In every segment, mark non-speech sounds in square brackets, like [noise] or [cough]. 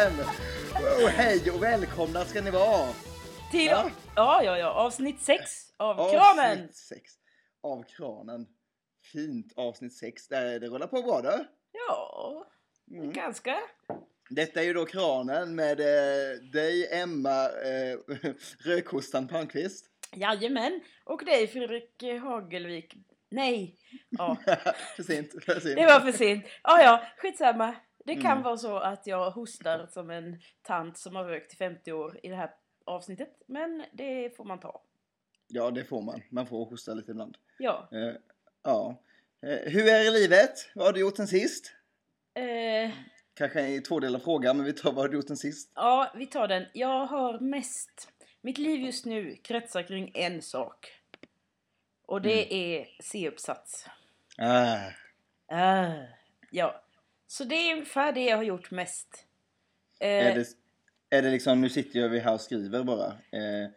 Där satt den! Oh, hej och välkomna ska ni vara! Till, Ja. ja, ja, ja, avsnitt 6 av Kranen. Avsnitt 6 av kranen. Fint avsnitt 6. Det, det rullar på bra du. Ja, Mm. ganska. Detta är ju då kranen med eh, dig, Emma, eh, [laughs] Rödkostan Palmqvist. Jajamän. Och dig Fredrik Hagelvik. Nej. Ja, [laughs] för sent, för sent. det var för sent. Ja, ja, skitsamma. Det kan Mm. vara så att jag hostar som en tant som har rökt i 50 år i det här avsnittet. Men det får man ta. Ja, det får man. Man får hosta lite ibland. Ja. Eh, ja. Eh, hur är livet? Vad har du gjort sen sist? Eh, Kanske en tvådelad fråga, men vi tar vad har du gjort sen sist? ja, vi tar den. Jag har mest... Mitt liv just nu kretsar kring en sak. Och det är C-uppsats. Ah, Ah, ja. Så det är ungefär det jag har gjort mest. Eh, är, det, är det liksom, nu sitter jag vi här och skriver bara? Eh,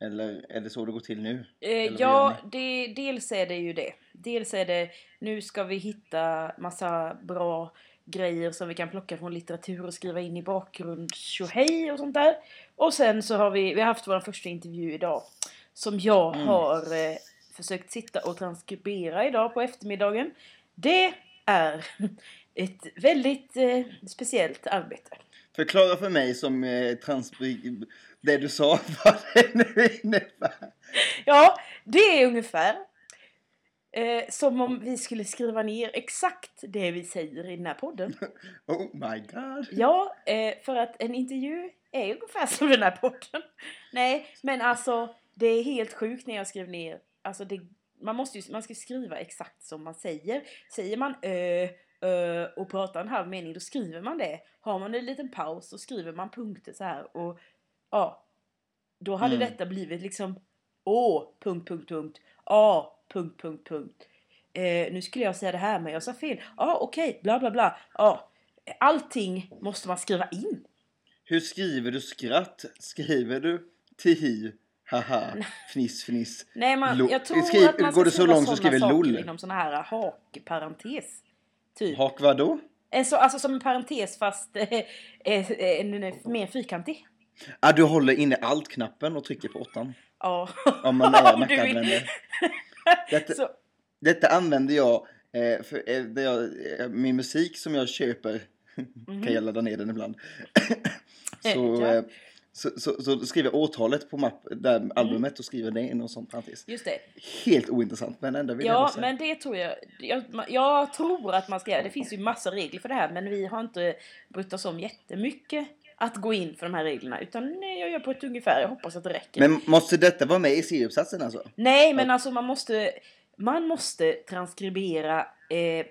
eller är det så det går till nu? eh, ja, det, dels är det ju det. Dels är det, nu ska vi hitta massa bra grejer som vi kan plocka från litteratur och skriva in i bakgrund, tjohej och sånt där. Och sen så har vi, vi har haft vår första intervju idag. Som jag Mm. har eh, försökt sitta och transkribera idag på eftermiddagen. Det är ett väldigt eh, speciellt arbete. Förklara för mig som eh, transpri- det du sa, [laughs] vad det nu innebär. Ja, det är ungefär eh, som om vi skulle skriva ner exakt det vi säger i den här podden. [laughs] Oh my god. Ja, eh, för att en intervju är ungefär som den här podden. Nej, men alltså det är helt sjukt när jag skrev ner. Alltså det, man måste ju, man ska skriva exakt som man säger. Säger man ö och pratar en halv mening då skriver man det. Har man en liten paus så skriver man punkter så här och ja. Då hade Mm. detta blivit liksom Å, punkt, punkt, punkt. A, punkt, punkt, punkt. Eh, nu skulle jag säga det här men jag sa fel. Ja, okej, bla bla bla. Ja, allting måste man skriva in. Hur skriver du skratt? Skriver du tihi, haha, [laughs] fniss, fniss? Nej, man, jag tror Skriv- att man går ska det så skriva långt så sådana skriver LOL. inom såna här hakparentes. Typ. Hak vadå? En så, alltså som en parentes fast eh, eh, en, en, mer fyrkantig. Ah, du håller inne alt-knappen och trycker på åttan. Ja. Om man är. Mac-användare. Detta, Så, detta använder jag, eh, för eh, jag eh, min musik som jag köper, [laughs] kan jag ladda ner den ibland. så, Mhm. Ja. Så, så, så skriver jag årtalet på mapp, där albumet och skriver det i någon sån parentes. just det. Helt ointressant men ändå vill jag Ja, ändå säga. men det tror jag, jag. Jag tror att man ska göra det. finns ju massa regler för det här men vi har inte brytt oss om jättemycket att gå in för de här reglerna. Utan nej, jag gör på ett ungefär. Jag hoppas att det räcker. Men måste detta vara med i C-uppsatsen alltså? Nej, men alltså man måste, man måste transkribera eh,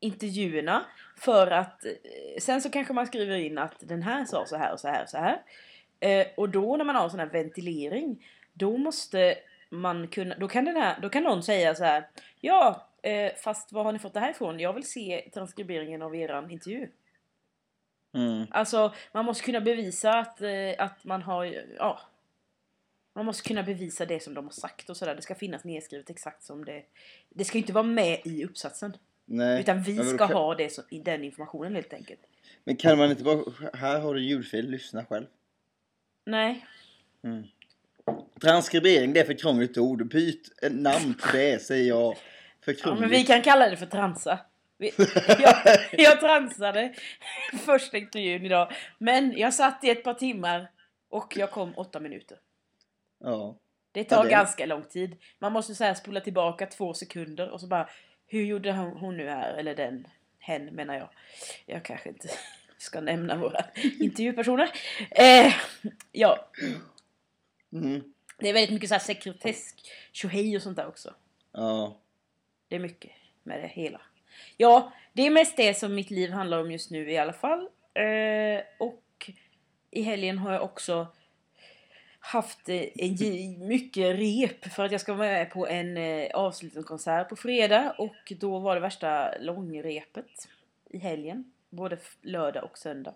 intervjuerna för att eh, sen så kanske man skriver in att den här sa så här och så här och så här. Eh, och då när man har sån här ventilering, då måste man kunna, då kan den här, då kan någon säga så här, ja, eh, fast var har ni fått det här ifrån? Jag vill se transkriberingen av eran intervju. Mm. Alltså, man måste kunna bevisa att, eh, att man har, ja. Man måste kunna bevisa det som de har sagt och sådär. Det ska finnas nedskrivet exakt som det. Det ska inte vara med i uppsatsen. Nej. Utan vi ska kan, ha det som, i den informationen helt enkelt. Men kan man inte bara, här har du ljudfil, lyssna själv. Nej. Transkribering, det är för krångligt ord. Byt namn till det, säger jag. För Ja, krångligt. men vi kan kalla det för transa. Vi, [laughs] jag, jag transade [laughs] första intervjun idag. Men jag satt i ett par timmar och jag kom åtta minuter. Ja. Det tar Ja, det- ganska lång tid. Man måste så här spola tillbaka två sekunder och så bara Hur gjorde hon, hon nu här? Eller den, hen menar jag. Jag kanske inte [laughs] ska nämna våra intervjupersoner. Eh, ja, Mm. det är väldigt mycket så här sekretess, tjohej och sånt där också. Ja. Det är mycket med det hela. Ja, det är mest det som mitt liv handlar om just nu i alla fall. Eh, och i helgen har jag också haft eh, mycket rep för att jag ska vara med på en eh, avslutningskonsert på fredag och då var det värsta långrepet i helgen. Både lördag och söndag.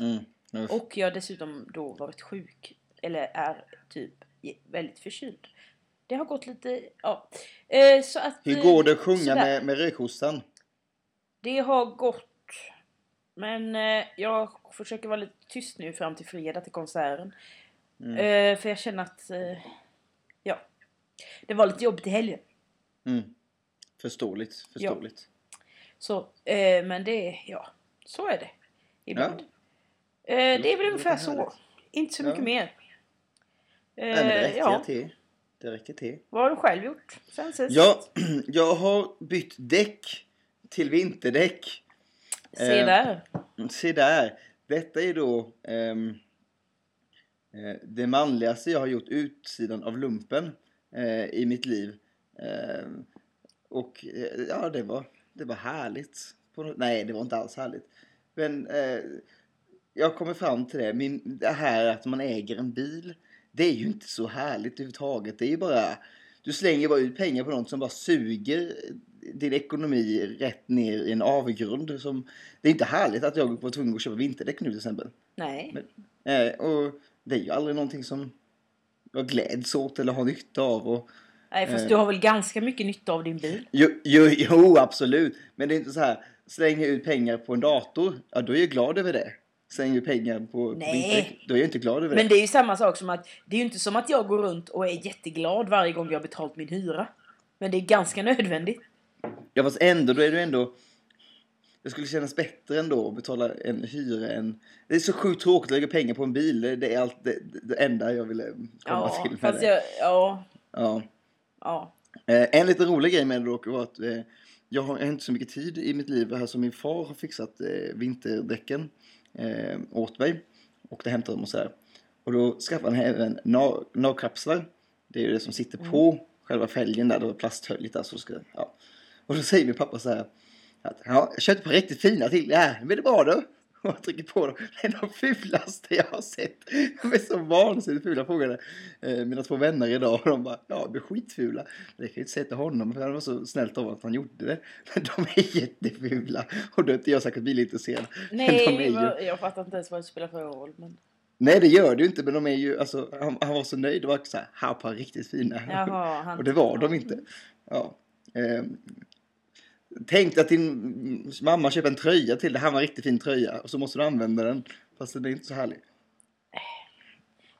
Mm. Usch. Och jag har dessutom då varit sjuk. Eller är typ väldigt förkyld. Det har gått lite, ja. Eh, så att, Hur eh, går det att sjunga sådär. med, med rökhostan? Det har gått Men eh, jag försöker vara lite tyst nu fram till fredag till konserten. Mm. Eh, för jag känner att, eh, ja. Det var lite jobbigt i helgen. Mm. Förståeligt, förståeligt. Så, eh, men det, ja. Så är det. Ibland. Eh, det är väl ungefär så. härligt. Inte så Ja. mycket mer. Eh, Nej, men det räcker ja. till. Det räcker till. Vad har du själv gjort sen sist? Ja, [clears throat] jag har bytt däck till vinterdäck. Se eh, där. Se där. Detta är då ehm, eh, det manligaste jag har gjort utsidan av lumpen eh, i mitt liv. Ehm, och eh, ja, det var, det var härligt. På nej, det var inte alls härligt. Men eh, jag kommer fram till det. Min, det här att man äger en bil. Det är ju inte så härligt överhuvudtaget. Det är ju bara... Du slänger bara ut pengar på något som bara suger din ekonomi rätt ner i en avgrund. Som, det är inte härligt att jag var tvungen att köpa vinterdäck nu till exempel. Nej. Eh, och det är ju aldrig någonting som jag gläds åt eller har nytta av. Och, Nej, fast eh. du har väl ganska mycket nytta av din bil? jo, jo, jo, absolut. Men det är inte så här, slänger ut pengar på en dator, ja då är jag glad över det. Slänger pengar på, Nej. då är jag inte glad över Men det. det är ju samma sak som att det är ju inte som att jag går runt och är jätteglad varje gång jag har betalt min hyra. Men det är ganska nödvändigt. Ja fast ändå, då är det ändå... Det skulle kännas bättre ändå att betala en hyra än... Det är så sjukt tråkigt att lägga pengar på en bil. Det- Det är allt det, det enda jag ville komma Ja, till med fast det. jag, ja, Ja. ja. Eh, en lite rolig grej med det dock var att eh, jag har inte så mycket tid i mitt liv här som min far har fixat eh, vinterdäcken eh, åt mig. Och det hämtade dem och så här. Och då skaffade han även na- nagkapslar. Det är ju det som sitter på själva fälgen där, det var plasthöljet där. Så ska, ja. Och då säger min pappa så här. Att, ja, jag köpte på riktigt fina till. Ja, men det är bra då. [laughs] Och jag trycker på dem. Det är de fulaste jag har sett. De är så vansinnigt fula. Jag frågade eh, mina två vänner idag och de bara, ja de är skitfula. Det kan jag inte säga till honom för det var så snällt av att han gjorde det. Men de är jättefula. Och då är inte jag säkert bilintresserad. Nej, ju... jag fattar inte ens vad det spelar för roll. Men... Nej det gör ju inte men de är ju, alltså han, han var så nöjd. Det var så här, här riktigt fina. Jaha, han... Och det var de inte. Ja. Ehm, tänk att din mamma köper en tröja till dig. Han var en riktigt fin tröja. Och så måste du använda den. Fast den är inte så härlig.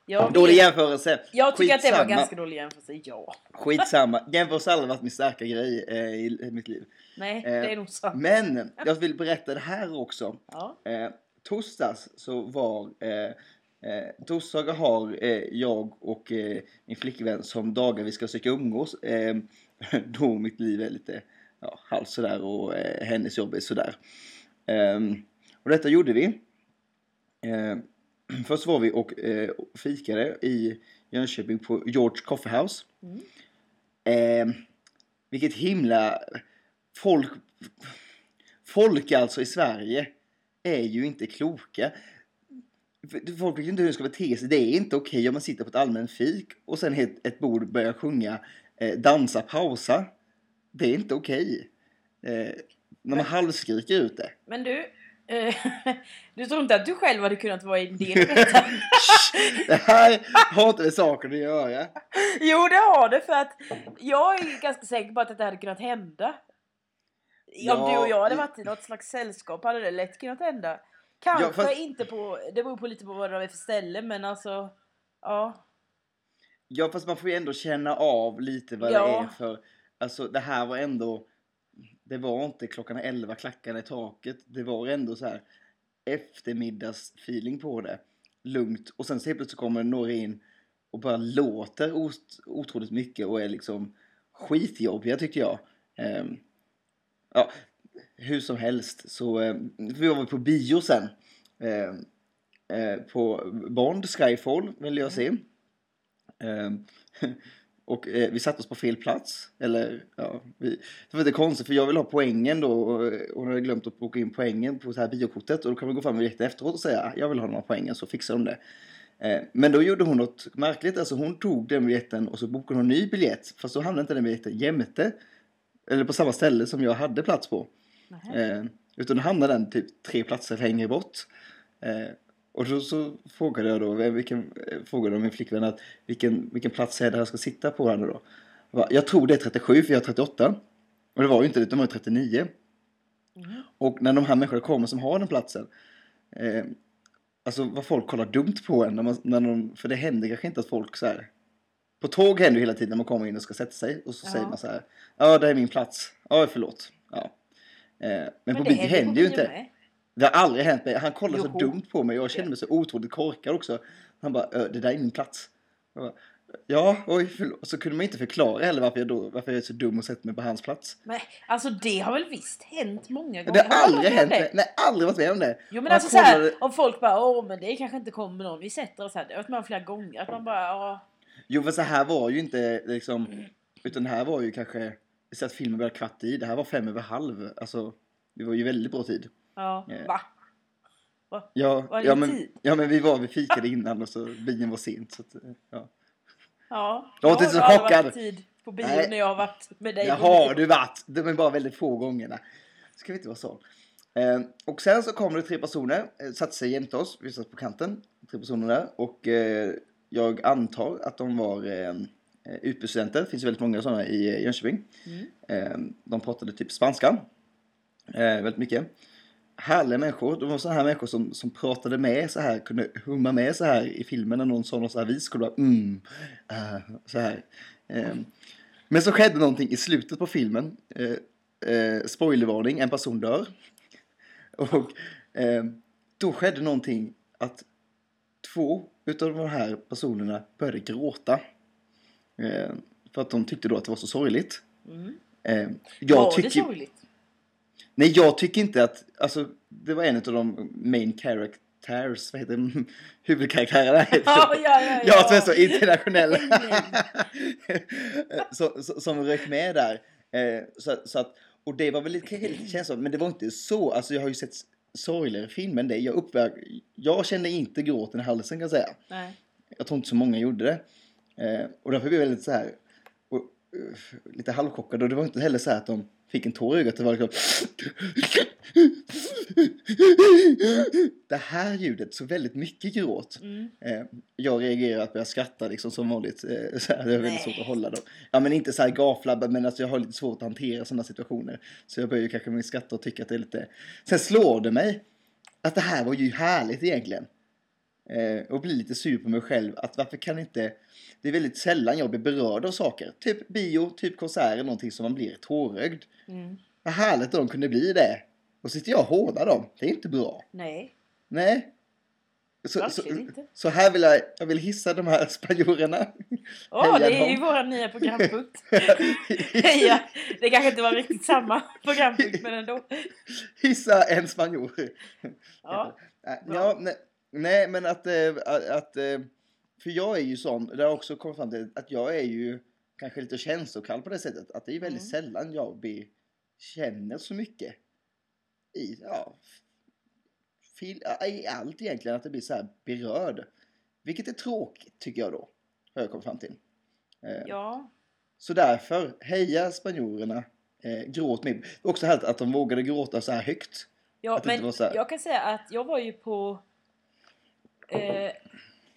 Jag, Dålig jämförelse. jag tycker att det var Skitsamma. ganska dålig jämförelse, ja. Skitsamma. Jämförelse har aldrig varit min starka grej eh, i, i mitt liv. Nej, Eh, det är nog sant. Men jag vill berätta det här också. Ja. Eh, torsdags så var eh, eh, torsdagar har eh, jag och eh, min flickvän som dagar vi ska försöka umgås. [laughs] Då mitt liv är lite ja, halvt sådär och eh, hennes jobb är sådär. Eh, och detta gjorde vi. Eh, [clears throat] först var vi och eh, fikade i Jönköping på George Coffee House. Mm. Eh, vilket himla folk folk alltså i Sverige är ju inte kloka. Folk vet inte hur de ska bete sig. Det är inte okej om man sitter på ett allmänt fik och sen ett, ett bord börjar sjunga eh, dansa, pausa. Det är inte okej. Eh, när man halvskriker ut det. Men du, eh, [laughs] du tror inte att du själv hade kunnat vara en del detta? Det här har inte med saken att göra. jo, det har det för att jag är ganska säker på att det hade kunnat hända. Om Ja, du och jag hade varit i något slags sällskap hade det lätt kunnat hända. Kanske Ja, fast- inte på, det beror på lite på vad det är för ställe men alltså, ja. Ja fast man får ju ändå känna av lite vad Ja. det är för Alltså det här var ändå Det var inte klockan 11 klackarna i taket. Det var ändå så här Eftermiddagsfeeling på det. Lugnt. Och sen så helt plötsligt kommer några in Och bara låter ot- otroligt mycket och är liksom Skitjobbiga tycker jag. Ehm, Ja Hur som helst så ehm, Vi var på bio sen. Ehm, eh, På Bond Skyfall ville jag se [laughs] och eh, vi satte oss på fel plats. Eller ja, vi, det var lite konstigt för jag vill ha poängen då och hon hade glömt att boka in poängen på det här biokortet. Och då kan vi gå fram direkt efteråt och säga jag vill ha de här poängen så fixar de det. Eh, men då gjorde hon något märkligt. Alltså hon tog den biljetten och så bokade hon en ny biljett. Fast då hamnade inte den biljetten jämte. Eller på samma ställe som jag hade plats på. Eh, utan då hamnade den typ tre platser längre bort. Eh, och då så frågade jag då, vem- vilken, eh, frågade min flickvän att vilken, vilken plats är det jag ska sitta på här nu då? Jag, bara, jag tror det är 37 för jag är 38. Och det var ju inte det, de var ju 39. Mhm. Och när de här människorna kommer som har den platsen, eh, alltså vad folk kollar dumt på en, när man, när de, för det händer kanske inte att folk så här, på tåg händer det hela tiden när man kommer in och ska sätta sig och så Ja. säger man så här, ja det är min plats, ja förlåt, ja. Eh, men, Men på bio händer händer ju inte. med. Det har aldrig hänt mig. Han kollade så dumt på mig och jag kände mig så otroligt korkad också. Han bara, "Ö, det där är min plats. Jag bara, ja, oj, förlåt. Och så kunde man inte förklara heller varför jag, då, varför jag är så dum och sätter mig på hans plats. Men alltså det har väl visst hänt många gånger? Det har du aldrig varit med hänt om mig. Nej, aldrig varit med om det. Jo men Han alltså så här, om folk bara åh men det kanske inte kommer någon, vi sätter oss här. Det har varit med om flera gånger att man bara ja. Jo, för så här var ju inte liksom, utan det här var ju kanske, så att filmen började kvart i, det här var fem över halv. Alltså, det var ju väldigt bra tid. Ja, Eh. va? Ja, Var det ja, men, tid? ja men vi var, vi fikade innan och så bion var sent. Så att, eh, ja. Ja. Jag var inte så har aldrig chockad. varit tid på bio Nej. när jag har varit med dig. Det har du varit. De är bara väldigt få gångerna. Ska vi inte vara så. Eh, och sen så kommer det tre personer, eh, satte sig jämte oss, vi satt på kanten, tre personer där. Och eh, jag antar att de var eh, eh, utbytesstudenter, det finns väldigt många sådana i Jönköping. Mm. De pratade typ spanska, väldigt mycket. Härliga människor, de var sådana här människor som, som pratade med så här, kunde humma med så här i filmen när någon sa något så här vis, skulle bara mm, äh, så här. Eh, men så skedde någonting i slutet på filmen. Eh, eh, spoilervarning, en person dör. Och då skedde någonting att två utav de här personerna började gråta. För att de tyckte då att det var så sorgligt. Mm. Eh, jag var det tycker, sorgligt? Nej, jag tycker inte att, alltså det var en av de main characters, vad heter det? [laughs] huvudkaraktärerna. heter. Ja, ja, ja. Ja, är så internationell. Nej, [laughs] så, så, som rök med där. Eh, så, så att, och det var väl lite, lite känsligt, men det var inte så. Alltså jag har ju sett sorgligare filmer än det. Jag, uppväg, jag kände inte gråten i halsen kan jag säga. Nej. Jag tror inte så många gjorde det. Eh, och därför blev jag väldigt så här, lite halvchockad. Och det var inte heller så att de fick en tår i ögat. Det var liksom... Det här ljudet, så väldigt mycket gråt. Mm. Eh, jag reagerar att börja skratta liksom som vanligt. Eh, så här, det är väldigt svårt att hålla dem. Ja men inte så här gaflabba men alltså jag har lite svårt att hantera sådana situationer. Så jag börjar ju kanske med skratta och tycka att det är lite... Sen slår det mig att det här var ju härligt egentligen. Eh, och blir lite sur på mig själv att varför kan inte... Det är väldigt sällan jag blir berörd av saker. Typ bio, typ konserter, någonting som man blir tårögd. Mm. Vad härligt att de kunde bli det. Och sitter jag och hånar dem. Det är inte bra. Nej, Nej. Så, så, så här vill jag, jag vill hissa de här [laughs] spanjorerna. Åh, Heja det är ju vår nya programpunkt. [laughs] Heja! Det kanske inte var riktigt samma programpunkt, men ändå. Hissa en spanjor. Ja. Bra. ja, nej, nej, men att, eh, att... eh, För jag är ju sån, det har också kommit fram till att jag är ju kanske lite känslokall på det sättet. Att det är väldigt Mm. sällan jag blir, känner så mycket i, ja, fil, i allt egentligen. Att det blir så här berörd. Vilket är tråkigt tycker jag då. Har jag kommit fram till. Eh, Ja. Så därför, heja spanjorerna. Gråt med. Också härligt att de vågade gråta så här högt. Ja, Att men jag kan säga att jag var ju på... Eh,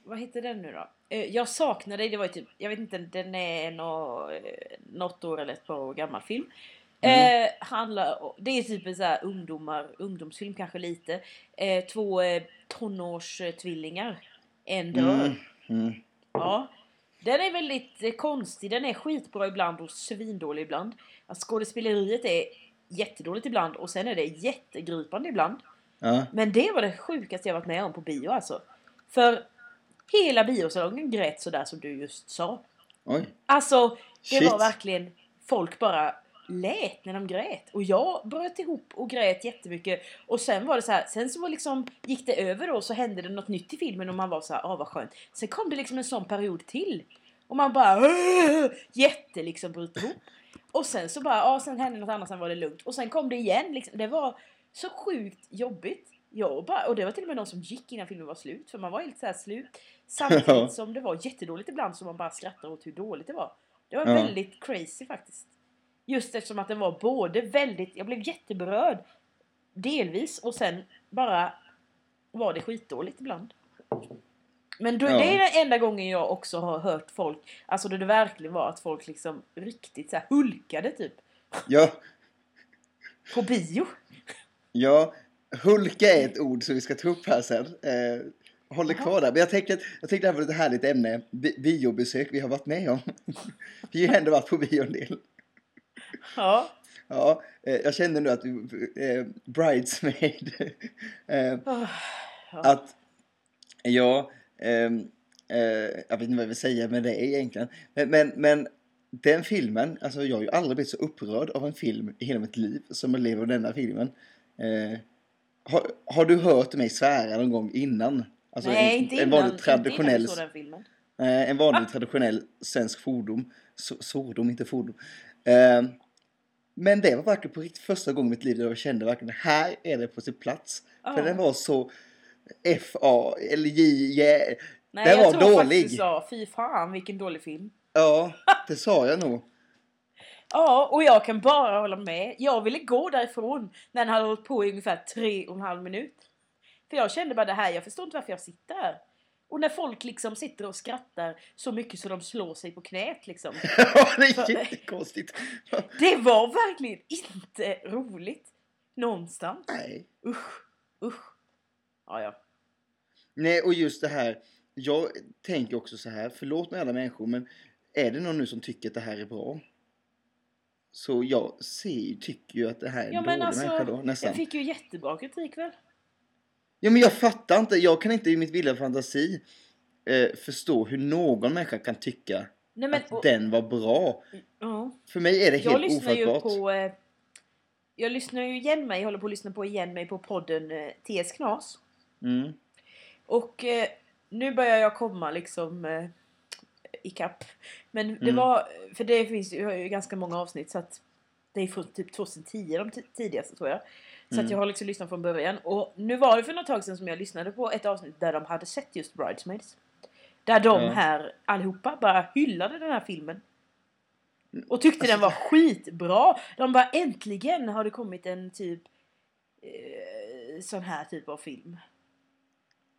vad heter den nu då? Eh, jag saknade dig, det var ju typ, jag vet inte, den är nå, eh, något år eller ett par år gammal film. Mm. Eh, handlar, det är typ en så här ungdomar, ungdomsfilm kanske lite. Eh, två eh, tonårstvillingar. En dör. Mm, mm. Ja. Den är väldigt eh, konstig, den är skitbra ibland och svindålig ibland. Att skådespeleriet är jättedåligt ibland och sen är det jättegripande ibland. Men det var det sjukaste jag varit med om på bio alltså. För hela biosalongen grät sådär som du just sa. Oj. Alltså, det Shit. var verkligen... Folk bara lät när de grät. Och jag bröt ihop och grät jättemycket. Och sen var det så här, sen så liksom, gick det över då så hände det något nytt i filmen och man var så här, ah vad skönt. Sen kom det liksom en sån period till. Och man bara "Åh!" jätte liksom bryter ihop. Och sen så bara, ja sen hände något annat, sen var det lugnt. Och sen kom det igen liksom. Det var så sjukt jobbigt. Jag bara, och det var till och med någon som gick innan filmen var slut. För man var helt så här slut. Samtidigt Ja. som det var jättedåligt ibland så man bara skrattar åt hur dåligt det var. Det var Ja. väldigt crazy faktiskt. Just eftersom att den var både väldigt, jag blev jätteberörd delvis och sen bara var det skitdåligt ibland. Men då, Ja. det är den enda gången jag också har hört folk, alltså då det verkligen var att folk liksom riktigt så här hulkade typ Ja, på bio. Ja, hulka är ett ord som vi ska ta upp här sen. Eh, håll dig Jaha. kvar där. Men jag tänkte, att- jag tänkte det här var ett härligt ämne. Bi- biobesök vi har varit med om. [laughs] vi har ju ändå varit på bio en del. Ja. Ja, eh, jag kände nu att eh, Bridesmaid, [laughs] eh, Ah, ja. att ja, ehm, eh, jag vet inte vad jag vill säga med det egentligen. Men, men, men den filmen, alltså jag har ju aldrig blivit så upprörd av en film i hela mitt liv som jag lever av denna filmen. Har, har du hört mig svära någon gång innan? Alltså Nej, en, inte en innan. vanlig Inte innan traditionell, såg den filmen. eh, en vanlig traditionell svensk fordom. So, sordom, inte fordom. Eh, men det var verkligen på riktigt första gången i mitt liv där jag kände verkligen här är det på sin plats. För Ja. den var så F-A eller J, J Nej, den jag var tror dålig. faktiskt du sa, fy fan vilken dålig film. Ja, det sa jag nog. Ja, och jag kan bara hålla med. Jag ville gå därifrån när den hade hållit på i ungefär tre och en halv minut. För jag kände bara det här, jag förstår inte varför jag sitter här. Och när folk liksom sitter och skrattar så mycket så de slår sig på knät liksom. [laughs] Ja, det är jättekonstigt. [laughs] Det var verkligen inte roligt. Någonstans. Nej. Usch, usch. Ja, ja. Nej, och just det här. Jag tänker också så här, förlåt mig alla människor, men är det någon nu som tycker att det här är bra? Så jag ser, tycker ju att det här är en Ja dålig människa då, alltså, nästan. jag fick ju jättebra kritik väl? Ja, men jag fattar inte. Jag kan inte i mitt vilda fantasi eh, förstå hur någon människa kan tycka Nej men, att och, den var bra. ja. För mig är det Jag helt lyssnar ju ofattbart. på... Eh, jag lyssnar ju igen mig, jag håller på att lyssna på igen mig på podden eh, TS Knas. Mm. Och eh, nu börjar jag komma liksom eh, ikapp. Men det Mm. var, för det finns ju, ganska många avsnitt så att det är från typ 2010 de tidigaste tror jag. Så Mm. att jag har liksom lyssnat från början. Och nu var det för något tag sedan som jag lyssnade på ett avsnitt där de hade sett just Bridesmaids. Där de Ja. här allihopa bara hyllade den här filmen. Och tyckte Alltså, den var skitbra. De bara äntligen har det kommit en typ eh, sån här typ av film.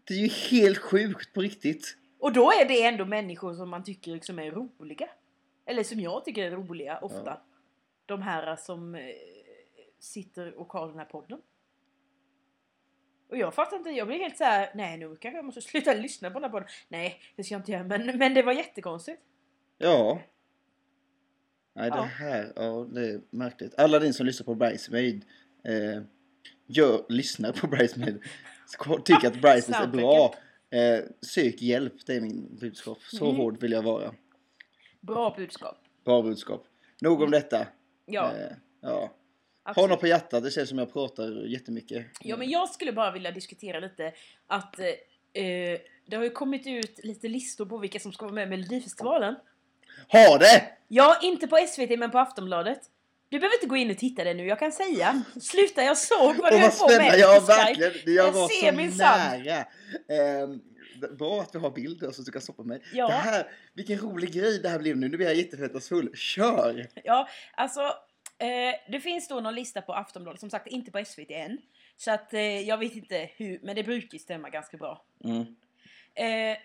Det är ju helt sjukt på riktigt. Och då är det ändå människor som man tycker liksom är roliga. Eller som jag tycker är roliga ofta. Ja. De här som eh, sitter och har den här podden. Och jag fattar inte, jag blir helt så här: nej nu kanske jag måste [laughs] sluta lyssna på den här podden. Nej, det ska jag inte göra. Men, men det var jättekonstigt. Ja. Nej, det Ja. här, ja, det är märkligt. Alla ni som lyssnar på Bridesmaid, eh, gör, lyssnar på Bridesmaid, tycker att Bridesmaid är bra. Eh, sök hjälp, det är min budskap. Så Mm. hård vill jag vara. Bra budskap. Bra budskap. Nog om detta. Ja, Eh, ja. Absolut. något på hjärtat, det känns som jag pratar jättemycket. Ja, men jag skulle bara vilja diskutera lite att eh, eh, det har ju kommit ut lite listor på vilka som ska vara med i Melodifestivalen. Ha det! Ja, inte på SVT men på Aftonbladet. Du behöver inte gå in och titta det nu, jag kan säga. Sluta, jag såg vad du höll på med spännande, ja på Skype. verkligen. Jag Jag var ser så min nära. Ehm, bra att vi har bilder så du kan stoppa mig. Ja. Det här, vilken rolig grej det här blev nu. Nu blir jag jättefettasfull. Kör! Ja, alltså eh, det finns då någon lista på Aftonbladet, som sagt inte på SVT än. Så att eh, jag vet inte hur, men det brukar ju stämma ganska bra. Mm. Eh,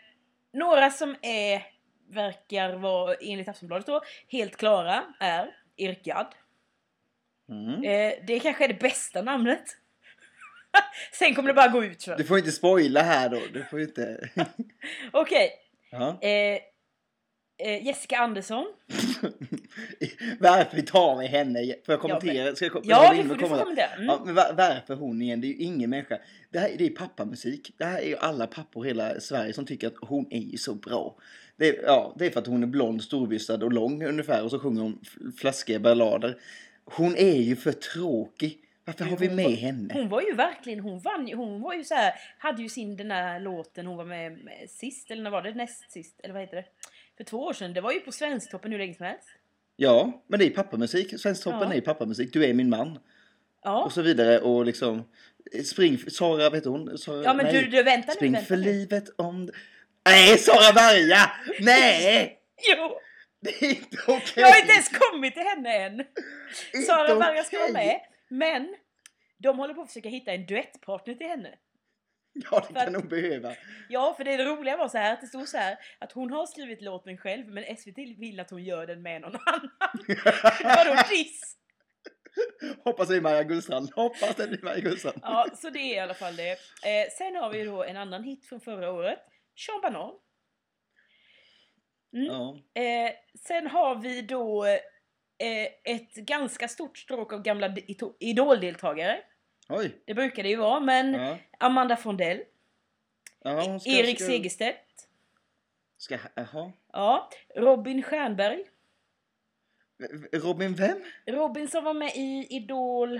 några som är, verkar vara, enligt Aftonbladet då, helt klara är Erik Gadd. Mm. Eh, det kanske är det bästa namnet. [laughs] Sen kommer det bara gå ut för. Du får inte spoila här då. Du får inte... [laughs] Okej. ja. Eh, eh, Jessica Andersson. [laughs] varför tar vi henne? Får jag kommentera? Ska jag, kom- Ja, in får, du komma- kommentera. Mm. Ja, men var, varför hon igen? Det är ju ingen människa. Det här det är pappamusik. Det här är ju alla pappor i hela Sverige som tycker att hon är ju så bra. Det är, ja, det är för att hon är blond, storbystad och lång ungefär och så sjunger hon flaskiga ballader. Hon är ju för tråkig. Varför har vi med var- henne? Hon var ju verkligen, hon vann ju, hon var ju så här, hade ju sin den där låten hon var med, med sist, eller när var det? Näst sist, eller vad heter det? För två år sedan, det var ju på Svensktoppen hur länge som helst. Ja, men det är pappamusik. Svensktoppen Ja. är pappamusik. Du är min man. Ja, Och så vidare och liksom Spring, Sara, heter hon? Sara, ja men nej. du, du vänta nu, Spring vänta för nu. livet om... Nej, Sara Berga! Nej! [laughs] Jo, Det är inte okej! jag har inte ens kommit till henne än. Sara Berga ska vara med, men de håller på att försöka hitta en duettpartner till henne. Ja, det För kan att- nog behöva. Ja, för det roliga var så här att det stod så här att hon har skrivit låten själv men SVT vill att hon gör den med någon annan. [laughs] Det var då diss. Hoppas det blir Maja Gullstrand. Hoppas det blir Maja Gullstrand. Ja, så det är i alla fall det. Eh, sen har vi då en annan hit från förra året. Sean Banan. Mm. Ja. Eh, sen har vi då eh, ett ganska stort stråk av gamla Idol-deltagare. Oj. Det brukar det ju vara, men Ja. Amanda Fondell, Ja, ska, Erik ska, Segerstedt, Ska, jaha. ja, Robin Stjernberg. Robin vem? Robin som var med i Idol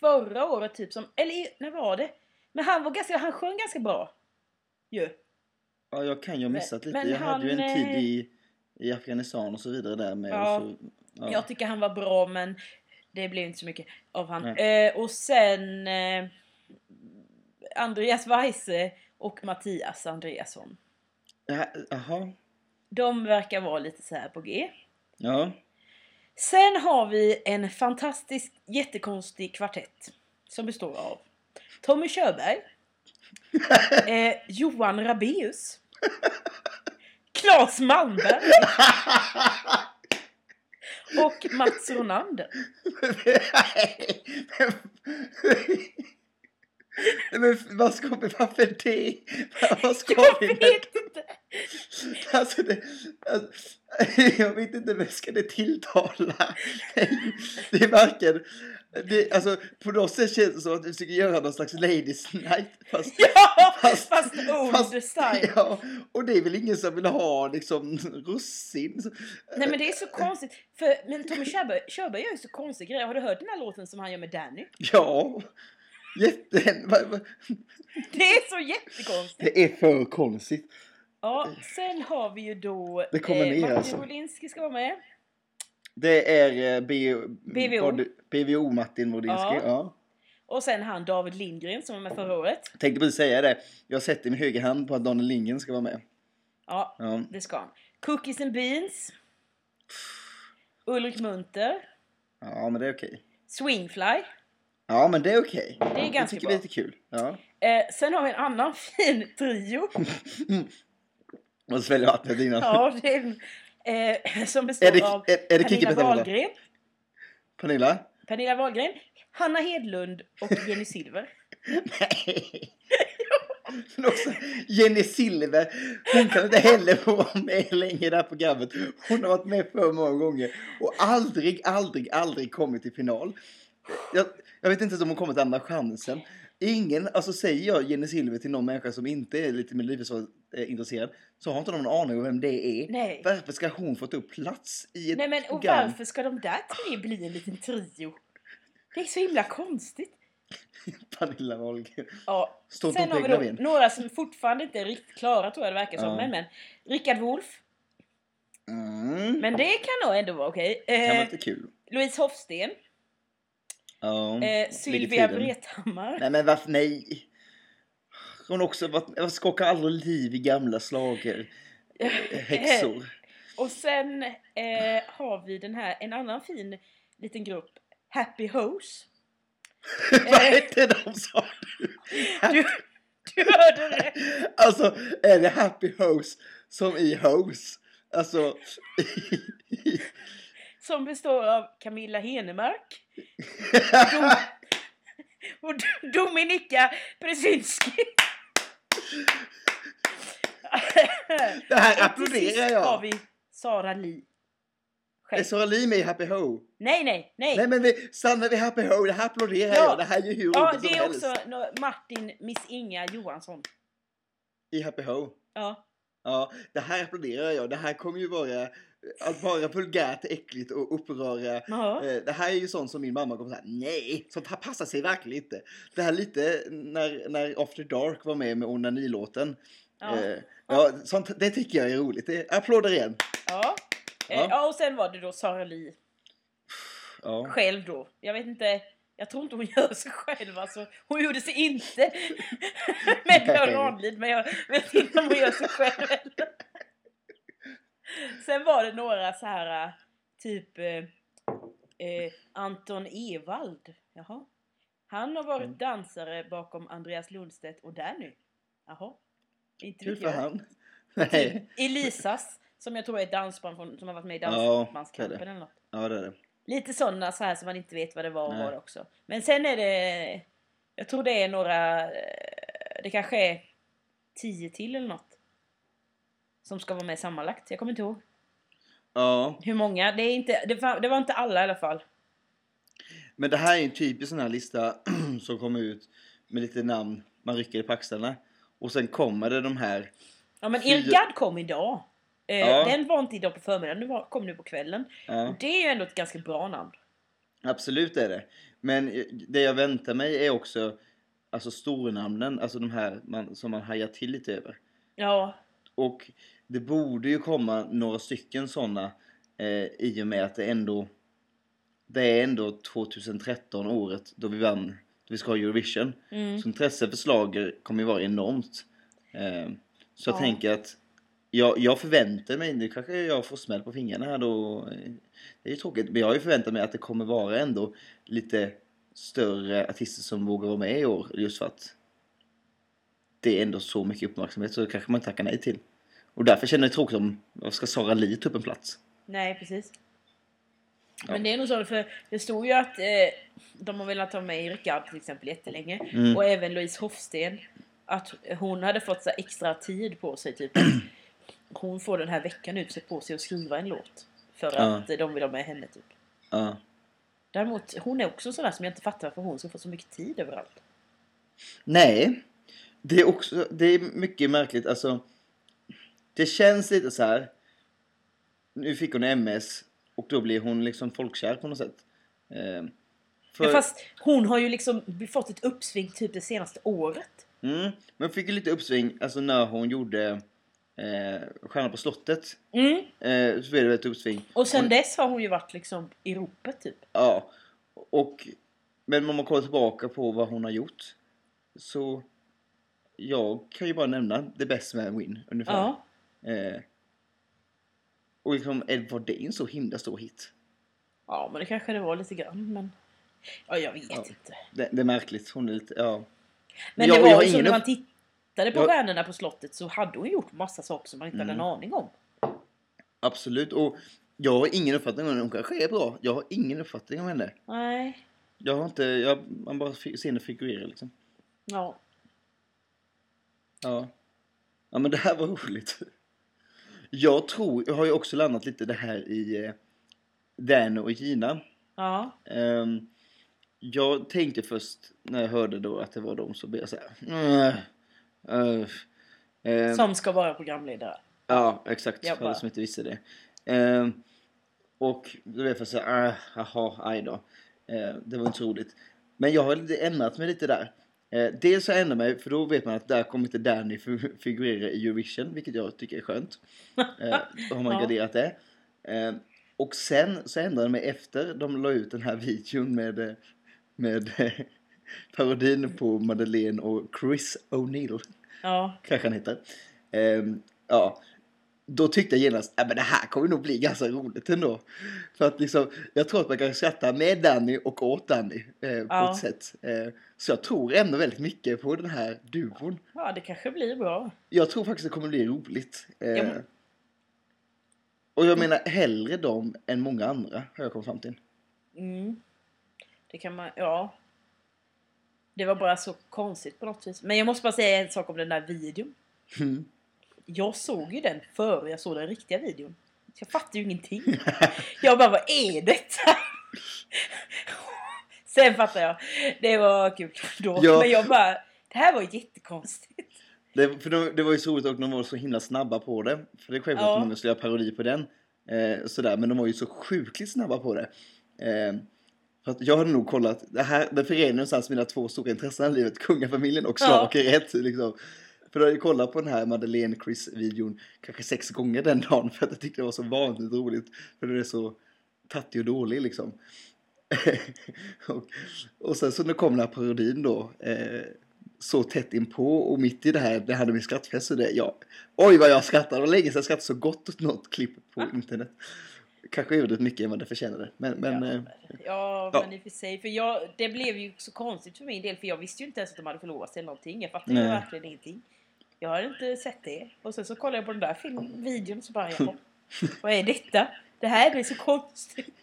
förra året typ, som, eller när var det? Men han var ganska, han sjöng ganska bra. Ju. Ja, jag kan ju ha missat Men- lite. men jag hade ju en han, tid eh, i, i Afghanistan och så vidare där med. Ja. Och så, ja. Jag tycker han var bra men det blev inte så mycket av han. Eh, och sen eh, Andreas Weise och Mattias Andreasson. Ja, Jaha. De verkar vara lite så här på G. Ja. Sen har vi en fantastisk jättekonstig kvartett. Som består av Tommy Körberg. [laughs] eh, Johan Rabeus. Claes Malmberg. Och Mats Ronander. Men vad ska vi, varför det? Vad ska Jag vi med vet inte. Alltså det, alltså, jag vet inte vem ska det tilltala. Det är varken, det, alltså på något sätt känns det som att vi försöker göra någon slags ladies night. Fast, [laughs] Ja, Fast- fast, old fast- style. [laughs] ja, och det är väl ingen som vill ha liksom russin. Nej men det är så konstigt. För, men Tommy Körberg, Körberg gör ju så konstiga grejer. Har du hört den här låten som han gör med Danny? Ja, jätte, Det är så jättekonstigt. det är för konstigt. Ja, sen har vi ju då Det kommer mer, Martin alltså. Wolinski ska vara med. Det är eh, BVO. Martin Wodinski. Ja. Och sen han David Lindgren som var med förra året. Tänkte precis säga det. Jag sätter min högra hand på att Daniel Lindgren ska vara med. Ja, Ja. det ska han. Cookies and Beans. Ulrik Munter. Ja, men det är okej. Swingfly. Ja, men det är okej. Det är ganska tycker bra. vi är lite kul. Ja. Eh, sen har vi en annan [laughs] fin trio. [laughs] Och sväljer vattnet innan. Ja, det är, eh, [clears throat] som består Är det, av är, är det Pernilla Wahlgren? Pernilla? Pernilla Wahlgren, Hanna Hedlund och Jenny Silver. Nej. [laughs] Men också Jenny Silver, hon kan inte heller få vara med längre i det här programmet. Hon har varit med för många gånger och aldrig, aldrig, aldrig kommit till final. Jag, jag vet inte ens om hon kommer till andra chansen. Ingen, alltså säger jag Jenny Silver till någon människa som inte är lite Melodifestivalen-intresserad så har inte de någon aning om vem det är. Nej. Varför ska hon få ta upp plats i ett Nej men och program? varför ska de där tre bli en liten trio? Det är så himla konstigt. [laughs] Pernilla Wahlgren. Ja. Står Sen har vi då ben. några som fortfarande inte är riktigt klara tror jag det verkar som. Ja. Men, men. Rickard Wolff. Mm. Men det kan nog ändå vara okej. kan vara Eh, lite kul. Louise Hofsten. Ja, Eh, Sylvia. Vrethammar. Nej men varför nej? Hon också varit, skakar aldrig liv i gamla slager. [laughs] Häxor. Och sen eh, har vi den här, en annan fin liten grupp. Happy Hose. [laughs] Vad hette de sa du? [laughs] Du, du hörde rätt. Alltså är det Happy Hose som i Hose? Alltså. Som består av Camilla Henemark. Dom, och Do- Dominika Prezinski. Det här applåderar jag. har vi Sara Li. är Själv. Sara Li med i Happy Ho? Nej, nej, nej. Nej men vi stannar vid Happy Ho, det här applåderar Ja. jag. Det här är ju hur ja, det är helst. också nå- Martin Miss Inga Johansson. I Happy Ho. Ja. Ja, det här applåderar jag. Det här kommer ju vara att vara vulgärt, äckligt och uppröra. Eh, Det här är ju sånt som min mamma kommer säga, nej, sånt här passar sig verkligen inte. Det här lite när, när After Dark var med med onanilåten. Ja. Eh, ja, sånt, det tycker jag är roligt. Det, applåder igen. Ja. Eh, Ja. ja, och sen var det då Sara Li Ja. själv då. Jag vet inte, jag tror inte hon [laughs] gör sig själv alltså. Hon gjorde sig inte med Björn. Ranelid, men jag vet inte om hon gör sig själv heller. [laughs] Sen var det några så här äh, typ eh, Anton Ewald. Jaha. Han har varit Mm. dansare bakom Andreas Lundstedt och Danny. Jaha. Inte Kul för han. [laughs] Nej. Elisas, som jag tror är ett dansband från, som har varit med i Ja, Dansbandskampen det. eller något. Ja, det är det. Lite sådana så här som man inte vet vad det var och Nej. var också. Men sen är det... Jag tror det är några... Det kanske är tio till eller något. Som ska vara med sammanlagt. Jag kommer inte ihåg. Ja, Hur många? Det, är inte, det, var, det var inte alla i alla fall. men det här är en typisk sån här lista [clears throat] som kommer ut med lite namn man rycker i på axlarna. Och sen kommer det de här. Ja men Erik Gadd kom idag. Eh, Ja. Den var inte idag på förmiddagen, den var, kom nu på kvällen. Ja, Och det är ju ändå ett ganska bra namn. absolut är det. Men eh, det jag väntar mig är också alltså stornamnen, alltså de här man, som man hajar till lite över. Ja, Och det borde ju komma några stycken sådana eh, i och med att det ändå det är ändå 2013 året då vi vann, då vi ska ha Eurovision. mm. Så intresset för schlager kommer ju vara enormt. Eh, så jag Ja. tänker att jag, jag förväntar mig, nu kanske jag får smäll på fingrarna här då. eh, Det är ju tråkigt, men jag har ju förväntat mig att det kommer vara ändå lite större artister som vågar vara med i år. Just för att det är ändå så mycket uppmärksamhet så det kanske man tackar nej till. Och därför känner jag det tråkigt om, vad ska Sara Lee ta upp en plats? nej precis. Ja. Men det är nog så, för det stod ju att eh, de har velat ha med Erik Gadd till exempel jättelänge. Mm. Och även Louise Hofsten. Att hon hade fått så extra tid på sig, typ. [clears throat] Hon får den här veckan ut sig på sig att skriva en låt. För att de vill ha med henne, typ. Ja. Däremot, hon är också sådär som jag inte fattar varför hon ska få så mycket tid överallt. Nej, det är också, det är mycket märkligt. Alltså, det känns lite så här. Nu fick hon MS och då blir hon liksom folkkär på något sätt. Eh, för, Ja, fast hon har ju liksom fått ett uppsving typ det senaste året. mm, men fick ju lite uppsving alltså när hon gjorde eh, Stjärnan på slottet. Mm. Eh, så blev det ett uppsving. Och sen Hon- dess har hon ju varit liksom i ropet typ. Ja, och men om man kollar tillbaka på vad hon har gjort så jag kan ju bara nämna The Best Man Win ungefär. Ja. Eh, och liksom, var det en så himla stor hit? Ja, men det kanske det var lite grann, men... Ja, jag vet Ja. inte. Det, det är märkligt, hon är lite, ja. Men Jag- det var ju så ingen när man tittade på Jag- Stjärnorna på slottet så hade hon gjort massa saker som man inte hade en Mm. aning om. Absolut, och jag har ingen uppfattning om henne, hon kanske är bra. Jag har ingen uppfattning om henne. Nej. Jag har inte, jag, man bara ser henne figurera liksom. Ja. Ja. Ja men det här var roligt. Jag tror, jag har ju också landat lite det här i eh, Dan och Gina. Ja. Ehm, jag tänkte först när jag hörde då att det var de så blev jag såhär... Mm, uh, ehm, Som ska vara programledare. Ja, exakt. Jag För alla som inte visste det. Ehm, och då blev jag så här, ah, jaha, aj då. Ehm, det var inte så roligt. Men jag har ändrat mig lite där. Eh, dels jag ändrat mig, för då vet man att där kommer inte Danny fi- figurera i Eurovision, vilket jag tycker är skönt. [laughs] Eh, då har man Ja. garderat det. Ehm, och sen så ändrade jag mig efter de la ut den här videon med, eh, med eh, parodin på Madeleine och Chris O'Neill Ja. kanske han heter. Ehm, ja, då tyckte jag genast att det här kommer nog bli ganska roligt ändå. För att liksom, jag tror att man kan skratta med Danny och åt Danny eh, på Ja. ett sätt. Eh, så jag tror ändå väldigt mycket på den här duon. ja, det kanske blir bra. Jag tror faktiskt det kommer bli roligt. Eh, Ja, Och jag menar hellre dem än många andra har jag kommit fram till. Mm. Det kan man, ja. Det var bara så konstigt på något vis. Men jag måste bara säga en sak om den där videon. Mm. Jag såg ju den före jag såg den riktiga videon. Så jag fattar ju ingenting. [laughs] Jag bara, vad är detta? [laughs] Sen fattar jag. Det var kul då. Ja. Men jag bara, det här var jättekonstigt. Det, för de, det var ju så roligt och de var så himla snabba på det. För det är självklart Ja. att många skulle göra parodi på den. Eh, sådär, men de var ju så sjukligt snabba på det. Eh, för jag hade nog kollat, det här, förenar någonstans mina två stora intressen i livet, kungafamiljen och Ja. slagerrätt. Liksom. För då hade jag kollat på den här Madeleine Chris-videon kanske sex gånger den dagen för att jag tyckte det var så vanligt roligt. För den är så tattig och dålig liksom. [laughs] och, och sen så när kom den här parodin då, eh, så tätt inpå och mitt i det här, det hade min skrattfest så det, ja, oj vad jag skrattade, och länge sedan jag skrattade så gott åt något klipp på internet. Kanske överdrivet mycket än vad det förtjänade, men, men ja, eh, ja, ja. men i och för sig. För jag, det blev ju så konstigt för min del. För jag visste ju inte ens att de hade förlovat sig eller någonting. Jag fattade ju verkligen ingenting. Jag hade inte sett det. Och sen så kollade jag på den där film, videon så bara, vad är detta? Det här blir så konstigt.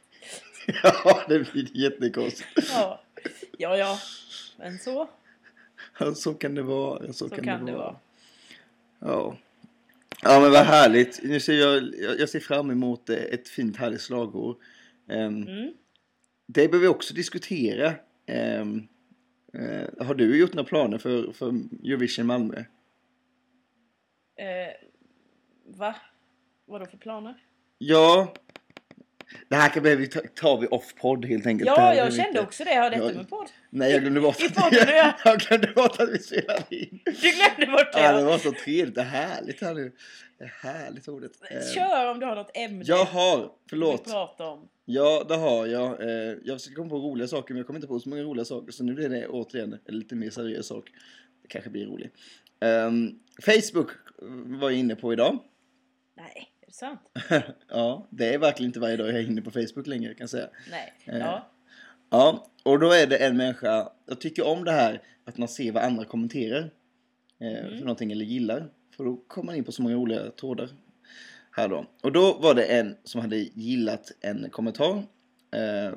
[laughs] ja, det blir jättekonstigt. Ja, ja, ja. Men så, Ja, så kan det vara. Så, så kan, det vara. Ja. Ja men vad härligt. Nu ser jag, jag ser fram emot ett fint härligt slagord. Ehm, Mm. Det behöver vi också diskutera. Ehm, eh, har du gjort några planer för, för Eurovision Malmö? Eh, va? Vadå för planer? Ja. Det här kan vi ta, tar vi off-podd helt enkelt. Ja, jag vi kände inte- också det. Har detta med podd? Nej, jag glömde bort I att, podden, ja. [laughs] jag glömde bort att vi spelade in. Du glömde bort det. Ja, det var så trevligt. Det är härligt här nu. Det är härligt ordet. Ehm, Kör om du har något ämne Jag har, förlåt. prata om. Ja, det har jag. Eh, jag försöker komma på roliga saker, men jag kommer inte på så många roliga saker. Så nu blir det återigen en lite mer seriös sak. Det kanske blir roligt. Ehm, Facebook var jag inne på idag. Nej, är det sant? [laughs] ja, det är verkligen inte varje dag jag är inne på Facebook längre kan jag säga. Nej. Eh. Ja. Ja, och då är det en människa, jag tycker om det här att man ser vad andra kommenterar eh, för någonting eller gillar. För då kommer man in på så många roliga trådar. Här då. Och då var det en som hade gillat en kommentar. Eh,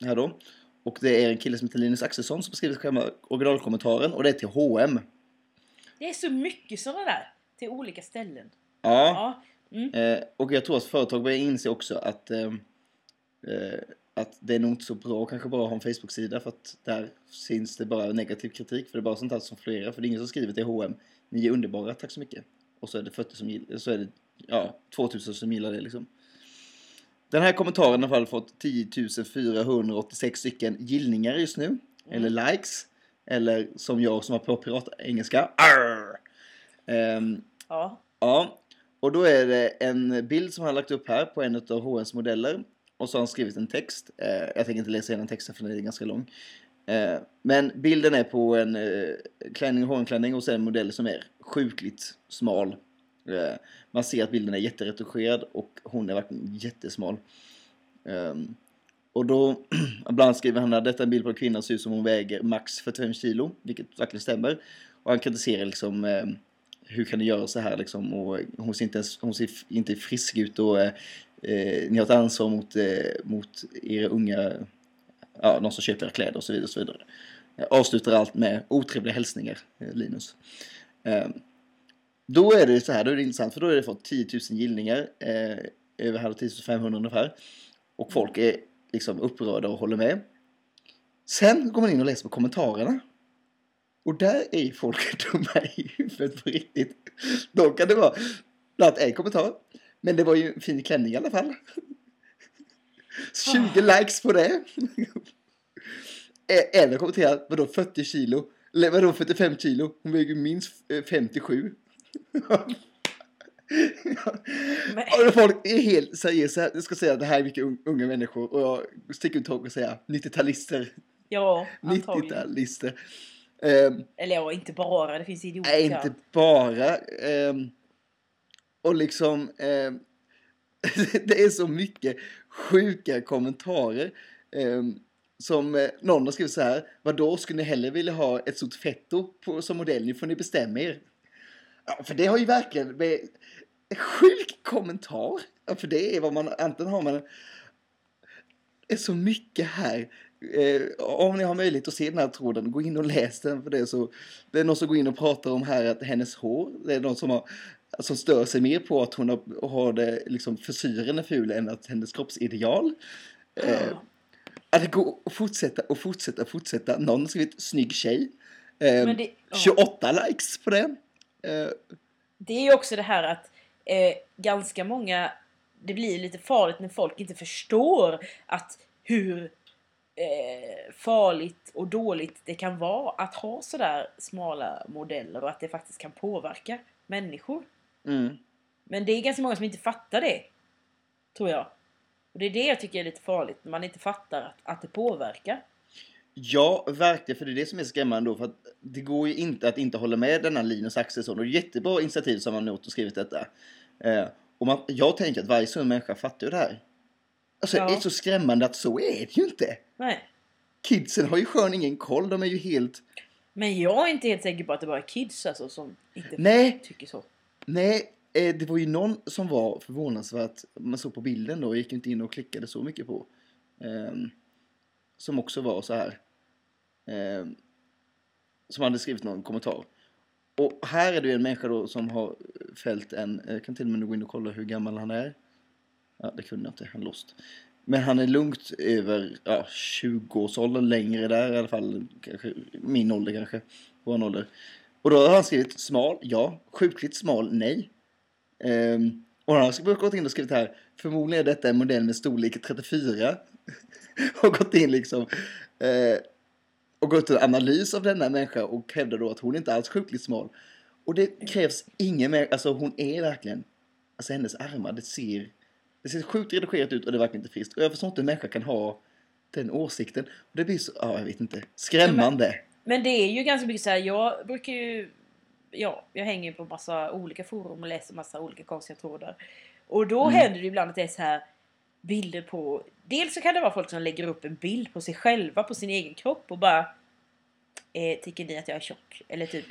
här då. Och det är en kille som heter Linus Axelsson som skrivit själva originalkommentaren och det är till H&M. Det är så mycket sådana där. Till olika ställen. Ja. Ja. Mm. Eh, och jag tror att företag börjar inse också att, eh, eh, att det är nog inte så bra kanske bara att ha en Facebook-sida för att där syns det bara negativ kritik för det är bara sånt här som florerar för det är ingen som skriver till H&M ni är underbara, tack så mycket. Och så är det 40 som gillar, så är det ja, 2000 som gillar det liksom. Den här kommentaren har i alla fall fått 10 486 stycken gillningar just nu. Eller likes. Eller som jag som har på piratengelska. Arr! Ja. Ja, och då är det en bild som han har lagt upp här på en av HNs modeller. Och så har han skrivit en text. Eh, jag tänker inte läsa igenom texten för den är ganska lång. Eh, men bilden är på en eh, klänning, H&M-klänning och sen en modell som är sjukligt smal. Eh, man ser att bilden är jätteretuscherad och hon är verkligen jättesmal. Ehm, och då, [clears throat] bland annat skriver han att detta är en bild på en kvinna som ser ut som hon väger max 45 kilo, vilket verkligen stämmer. Och han kritiserar liksom eh, hur kan du göra så här liksom och hon ser inte, ens, hon ser inte frisk ut och eh, ni har ett ansvar mot, eh, mot era unga, ja, de som köper era kläder och så vidare. Och så vidare. Jag avslutar allt med otrevliga hälsningar, eh, Linus. Eh, då är det så här, då är det intressant för då har det fått 10 000 gillningar, eh, över halv 10 500 ungefär. Och folk är liksom upprörda och håller med. Sen går man in och läser på kommentarerna. Och där är folk [laughs] dumma i huvudet på riktigt. Då kan det vara bland en kommentar. Men det var ju en fin klänning i alla fall. 20 likes på det. Eh, En har kommenterat, vadå 40 kilo? Eller vadå 45 kilo? Hon väger minst eh, 57. [laughs] Men, Och folk är helt seriösa. Jag ska säga att det här är mycket un- unga människor. Och jag sticker ut och säga 90-talister. ja, antagligen. 90-talister. Ehm, Eller ja, inte bara. Det finns idioter. Nej, inte bara. ehm, och liksom, ehm, [laughs] det är så mycket sjuka kommentarer. som eh, någon har skrivit så här, vadå, skulle ni hellre vilja ha ett stort fetto på, som modell? Nu får ni bestämma er. Ja, för det har ju verkligen, med, sjuk kommentar. Ja, för det är vad man, antingen har man det är så mycket här. Eh, om ni har möjlighet att se den här tråden, gå in och läs den. För det, är så, det är någon som går in och pratar om här att hennes hår, det är någon som, har, som stör sig mer på att hon har, har det, liksom frisyren är ful än att hennes kroppsideal. Eh, att det går att fortsätta och fortsätta och fortsätta. Någon har skrivit snygg tjej. Eh, Men det- ja. 28 likes på det. Eh, Det är ju också det här att eh, ganska många... Det blir lite farligt när folk inte förstår att hur eh, farligt och dåligt det kan vara att ha sådär smala modeller och att det faktiskt kan påverka människor. mm. Men det är ganska många som inte fattar det. Tror jag. Och det är det jag tycker är lite farligt, när man inte fattar att, att det påverkar. Ja, verkligen. För det är det som är skrämmande då. För att det går ju inte att inte hålla med denna Linus Axelsson. Och jättebra initiativ som han har gjort och skrivit detta. Eh, och man, jag tänker att varje sund människa fattar ju det här. Alltså Ja. det är så skrämmande att så är det ju inte. Nej. Kidsen har ju skön ingen koll. De är ju helt... Men jag är inte helt säker på att det bara är kids alltså som inte Nej, tycker så. nej. Eh, det var ju någon som var förvånansvärt, man såg på bilden då, jag gick inte in och klickade så mycket på. ehm, som också var så här. ehm, som hade skrivit någon kommentar. Och här är det ju en människa då som har fällt en, jag kan till och med gå in och kolla hur gammal han är. Ja, det kunde jag inte, han lost. Men han är lugnt över ja, 20-årsåldern, längre där i alla fall. Kanske, min ålder kanske, vår ålder. Och då har han skrivit smal, ja. Sjukligt smal, nej. Um, och han har gått in och skrivit här, förmodligen är detta en modell med storlek 34. [laughs] och gått in liksom uh, och gått en analys av denna människa och hävdar då att hon inte alls är sjukligt smal. Och det krävs ingen mer, alltså hon är verkligen, alltså hennes armar, det ser, det ser sjukt redigerat ut och det är verkligen inte friskt. Och jag förstår inte hur människa kan ha den åsikten. Och det blir så, ja jag vet inte, skrämmande. Men det är ju ganska mycket så här, jag brukar ju... Ja, jag hänger ju på massa olika forum och läser massa olika konstiga trådar. Och då Mm. händer det ibland att det är så här bilder på... Dels så kan det vara folk som lägger upp en bild på sig själva, på sin egen kropp och bara... Eh, tycker ni att jag är tjock? Eller typ...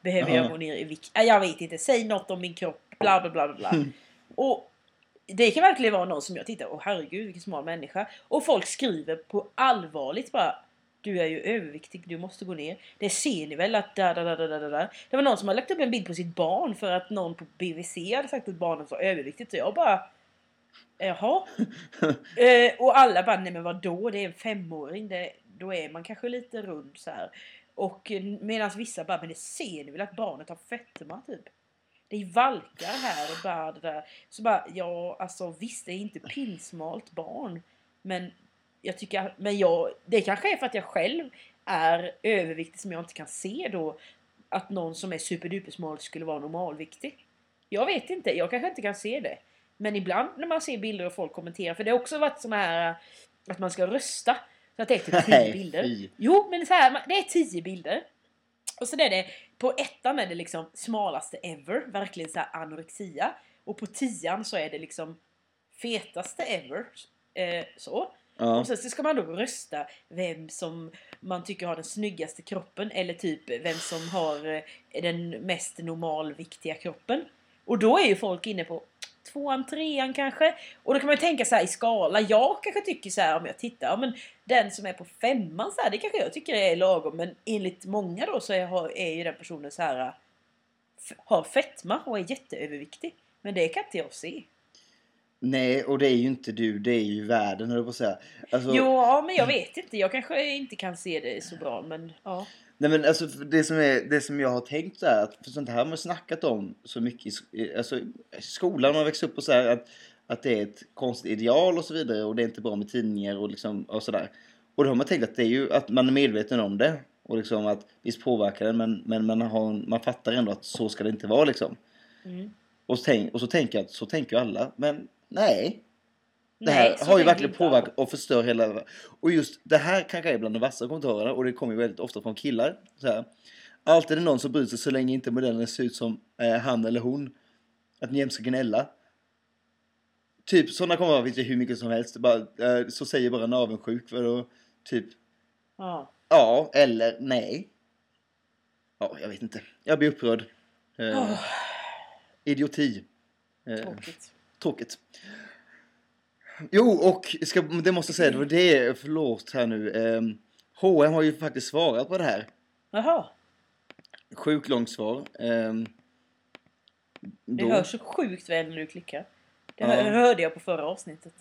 Behöver jag Ja. gå ner i vikt? Jag vet inte, säg något om min kropp, bla bla bla bla. bla. Mm. Och det kan verkligen vara någon som jag tittar, åh herregud vilken smal människa. Och folk skriver på allvarligt bara du är ju överviktig, du måste gå ner. Det ser ni väl att da, da, da, da, da, da. Det var någon som har lagt upp en bild på sitt barn för att någon på BVC hade sagt att barnet var överviktigt. Så jag bara... Jaha? [laughs] eh, och alla bara, nej men vadå? Det är en femåring. Det, då är man kanske lite rund så här. Och medan vissa bara, men det ser ni väl att barnet har fetma typ? Det är valkar här och bara det där. Så bara, ja alltså visst det är inte pinsmalt barn. Men jag tycker, men jag, det kanske är för att jag själv är överviktig som jag inte kan se då att någon som är superdupersmal skulle vara normalviktig. Jag vet inte, jag kanske inte kan se det. Men ibland när man ser bilder och folk kommenterar, för det har också varit såna här att man ska rösta. Så att det är typ 10 Nej, bilder. Jo, men så här, det är 10 bilder. Och sen är det, på ettan är det liksom smalaste ever, verkligen så anorexia. Och på tian så är det liksom fetaste ever. Eh, så. Ja. Och sen så ska man då rösta vem som man tycker har den snyggaste kroppen eller typ vem som har eh, den mest normalviktiga kroppen. Och då är ju folk inne på tvåan, trean kanske. Och då kan man ju tänka så här i skala. Jag kanske tycker så här om jag tittar, ja, men den som är på femman så här, det kanske jag tycker är lagom. Men enligt många då så är, är ju den personen så här f- har fetma och är jätteöverviktig. Men det kan inte jag se. Nej, och det är ju inte du, det är ju världen höll jag på att säga. Alltså, Jo, ja, men jag vet inte. Jag kanske inte kan se det så bra, men ja. Nej men alltså det som, är, det som jag har tänkt så här, att för sånt här har man snackat om så mycket i- alltså, i skolan, man växer upp och så här att, att det är ett konstigt ideal och så vidare och det är inte bra med tidningar och liksom och sådär. Och då har man tänkt att det är ju att man är medveten om det och liksom att visst påverkar det men, men man, har, man fattar ändå att så ska det inte vara liksom. Mm. Och så, tänk, och så tänker jag att så tänker ju alla men nej. Det Nej, här så har ju verkligen påverkat och förstör hela... Och just det här kanske är bland de vassa kommentarerna och det kommer ju väldigt ofta från killar. Så här. Alltid är det någon som bryr sig så länge inte modellen ser ut som eh, han eller hon. Att ni jämt ska gnälla. Typ sådana kommentarer finns ju hur mycket som helst. Bara, eh, så säger bara en avundsjuk. För då, typ Ja. ja eller nej. Ja, jag vet inte. Jag blir upprörd. Eh, Åh, Idioti. Eh, tråkigt. Tråkigt. Jo, och ska, det måste jag säga, det var det, förlåt här nu. H&M har ju faktiskt svarat på det här. Jaha, Sjukt långt svar. Ehm, det hörs så sjukt väl när du klickar. Det Ja. hör, hörde jag på förra avsnittet.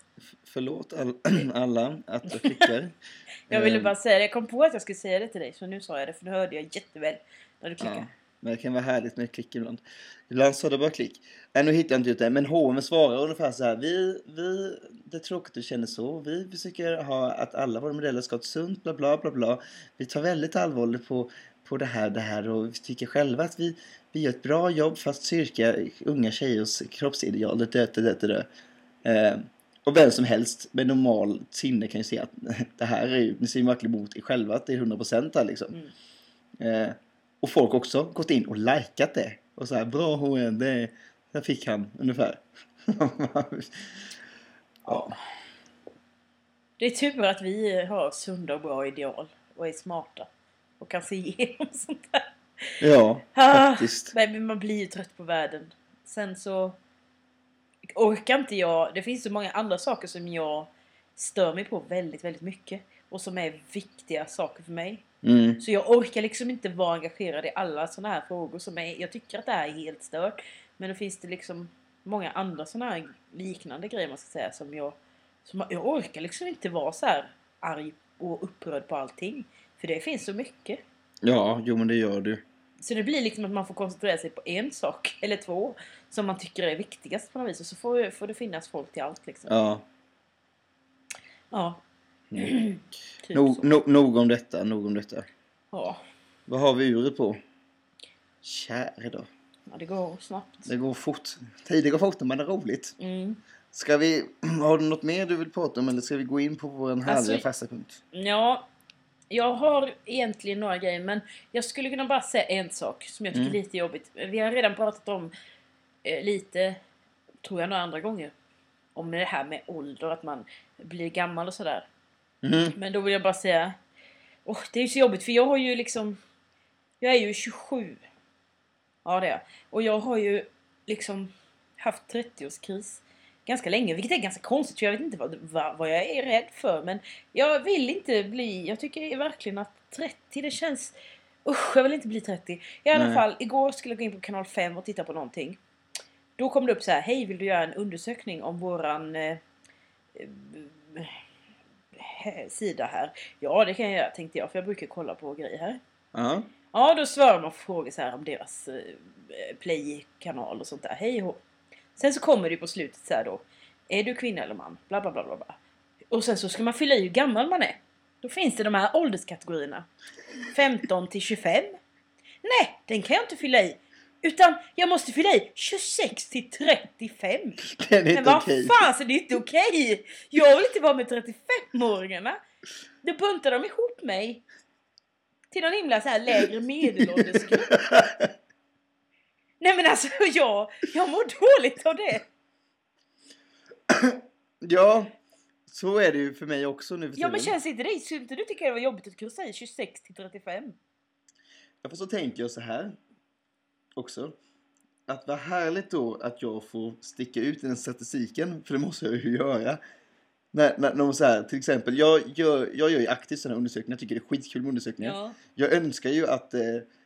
Förlåt all, [clears throat] alla att jag klickar. [laughs] Jag ville Ehm, bara säga det. Jag kom på att jag skulle säga det till dig, så nu sa jag det. För nu hörde jag jätteväl när du klickade. Ja, men det kan vara härligt med klick ibland. Ibland så är det bara klick. Äh, nu hittar jag inte ut det, men H&M svarar ungefär så här. Vi, vi, det är tråkigt att du känner så. Vi försöker ha att alla våra modeller ska ha ett sunt bla bla bla bla. Vi tar väldigt allvarligt på, på det här, det här och vi tycker själva att vi, vi gör ett bra jobb för att styrka unga tjejers kroppsideal. Det, det, det, det, det. Eh, och vem som helst med normal sinne kan ju se att [laughs] det här är ju, ni ser ju verkligen emot er själva att det är 100% här liksom. Mm. Eh, och folk också gått in och likat det. Och så här, bra H&M, det där fick han ungefär. [laughs] ja. Det är tur att vi har sunda och bra ideal och är smarta. Och kan se igenom [laughs] sånt där. ja, [laughs] Ah, faktiskt. nej, men man blir ju trött på världen. Sen så orkar inte jag. Det finns så många andra saker som jag stör mig på väldigt, väldigt mycket. Och som är viktiga saker för mig. Mm. Så jag orkar liksom inte vara engagerad i alla sådana här frågor som är, jag tycker att det här är helt stört. Men då finns det liksom många andra sådana här liknande grejer man ska säga som jag, som jag orkar liksom inte vara så här arg och upprörd på allting. För det finns så mycket. Ja, jo men det gör du. Så det blir liksom att man får koncentrera sig på en sak, [laughs] eller två, som man tycker är viktigast på något vis. Och så får, får det finnas folk till allt liksom. Ja. Ja. Mm. typ Nog, no, nog om detta, nog om detta. Ja. Vad har vi uret på? Käre då. ja, det går snabbt. Det går fort. Tiden går fort när man är roligt. Mm. Ska vi... [clears throat] Har du något mer du vill prata om eller ska vi gå in på vår härliga Alltså- fasta punkt? Ja, jag har egentligen några grejer men jag skulle kunna bara säga en sak som jag tycker Mm. är lite jobbigt. Vi har redan pratat om eh, lite, tror jag några andra gånger, om det här med ålder, att man blir gammal och sådär. Mhm. Men då vill jag bara säga, åh, det är ju så jobbigt för jag har ju liksom, jag är ju 27. Ja det är jag. Och jag har ju liksom haft 30-årskris ganska länge, vilket är ganska konstigt för jag vet inte vad, vad, vad jag är rädd för. Men jag vill inte bli, jag tycker verkligen att 30 det känns, usch jag vill inte bli 30. I alla Nej. fall, igår skulle jag gå in på kanal 5 och titta på någonting. Då kom det upp så här, hej vill du göra en undersökning om våran eh, eh, sida här? Ja det kan jag göra tänkte jag för jag brukar kolla på grejer här. Ja. Ja, då svarar man på frågor så här om deras eh, play-kanal och sånt där. Hej och. Sen så kommer det på slutet så här då. Är du kvinna eller man? Bla bla bla bla. bla. Och sen så ska man fylla i hur gammal man är. Då finns det de här ålderskategorierna. 15 till 25. Nej, den kan jag inte fylla i. Utan jag måste fylla i 26 till 35. Det är Men inte vad okej. fan, så det är inte okej! Jag vill inte vara med 35-åringarna. Då buntar de ihop mig till någon himla så här lägre medelåldersgrupp. Nej men alltså jag, jag mår dåligt av det. Ja, så är det ju för mig också nu för Ja men tiden. känns inte det, skulle inte du tycka det var jobbigt att kryssa i 26 till 35? Ja, för så tänker jag så här också. Att vad härligt då att jag får sticka ut i den statistiken, för det måste jag ju göra. När, när de så här, till exempel, jag gör, jag gör ju aktivt sådana undersökningar, jag tycker det är skitkul med undersökningar. Ja. Jag önskar ju att eh,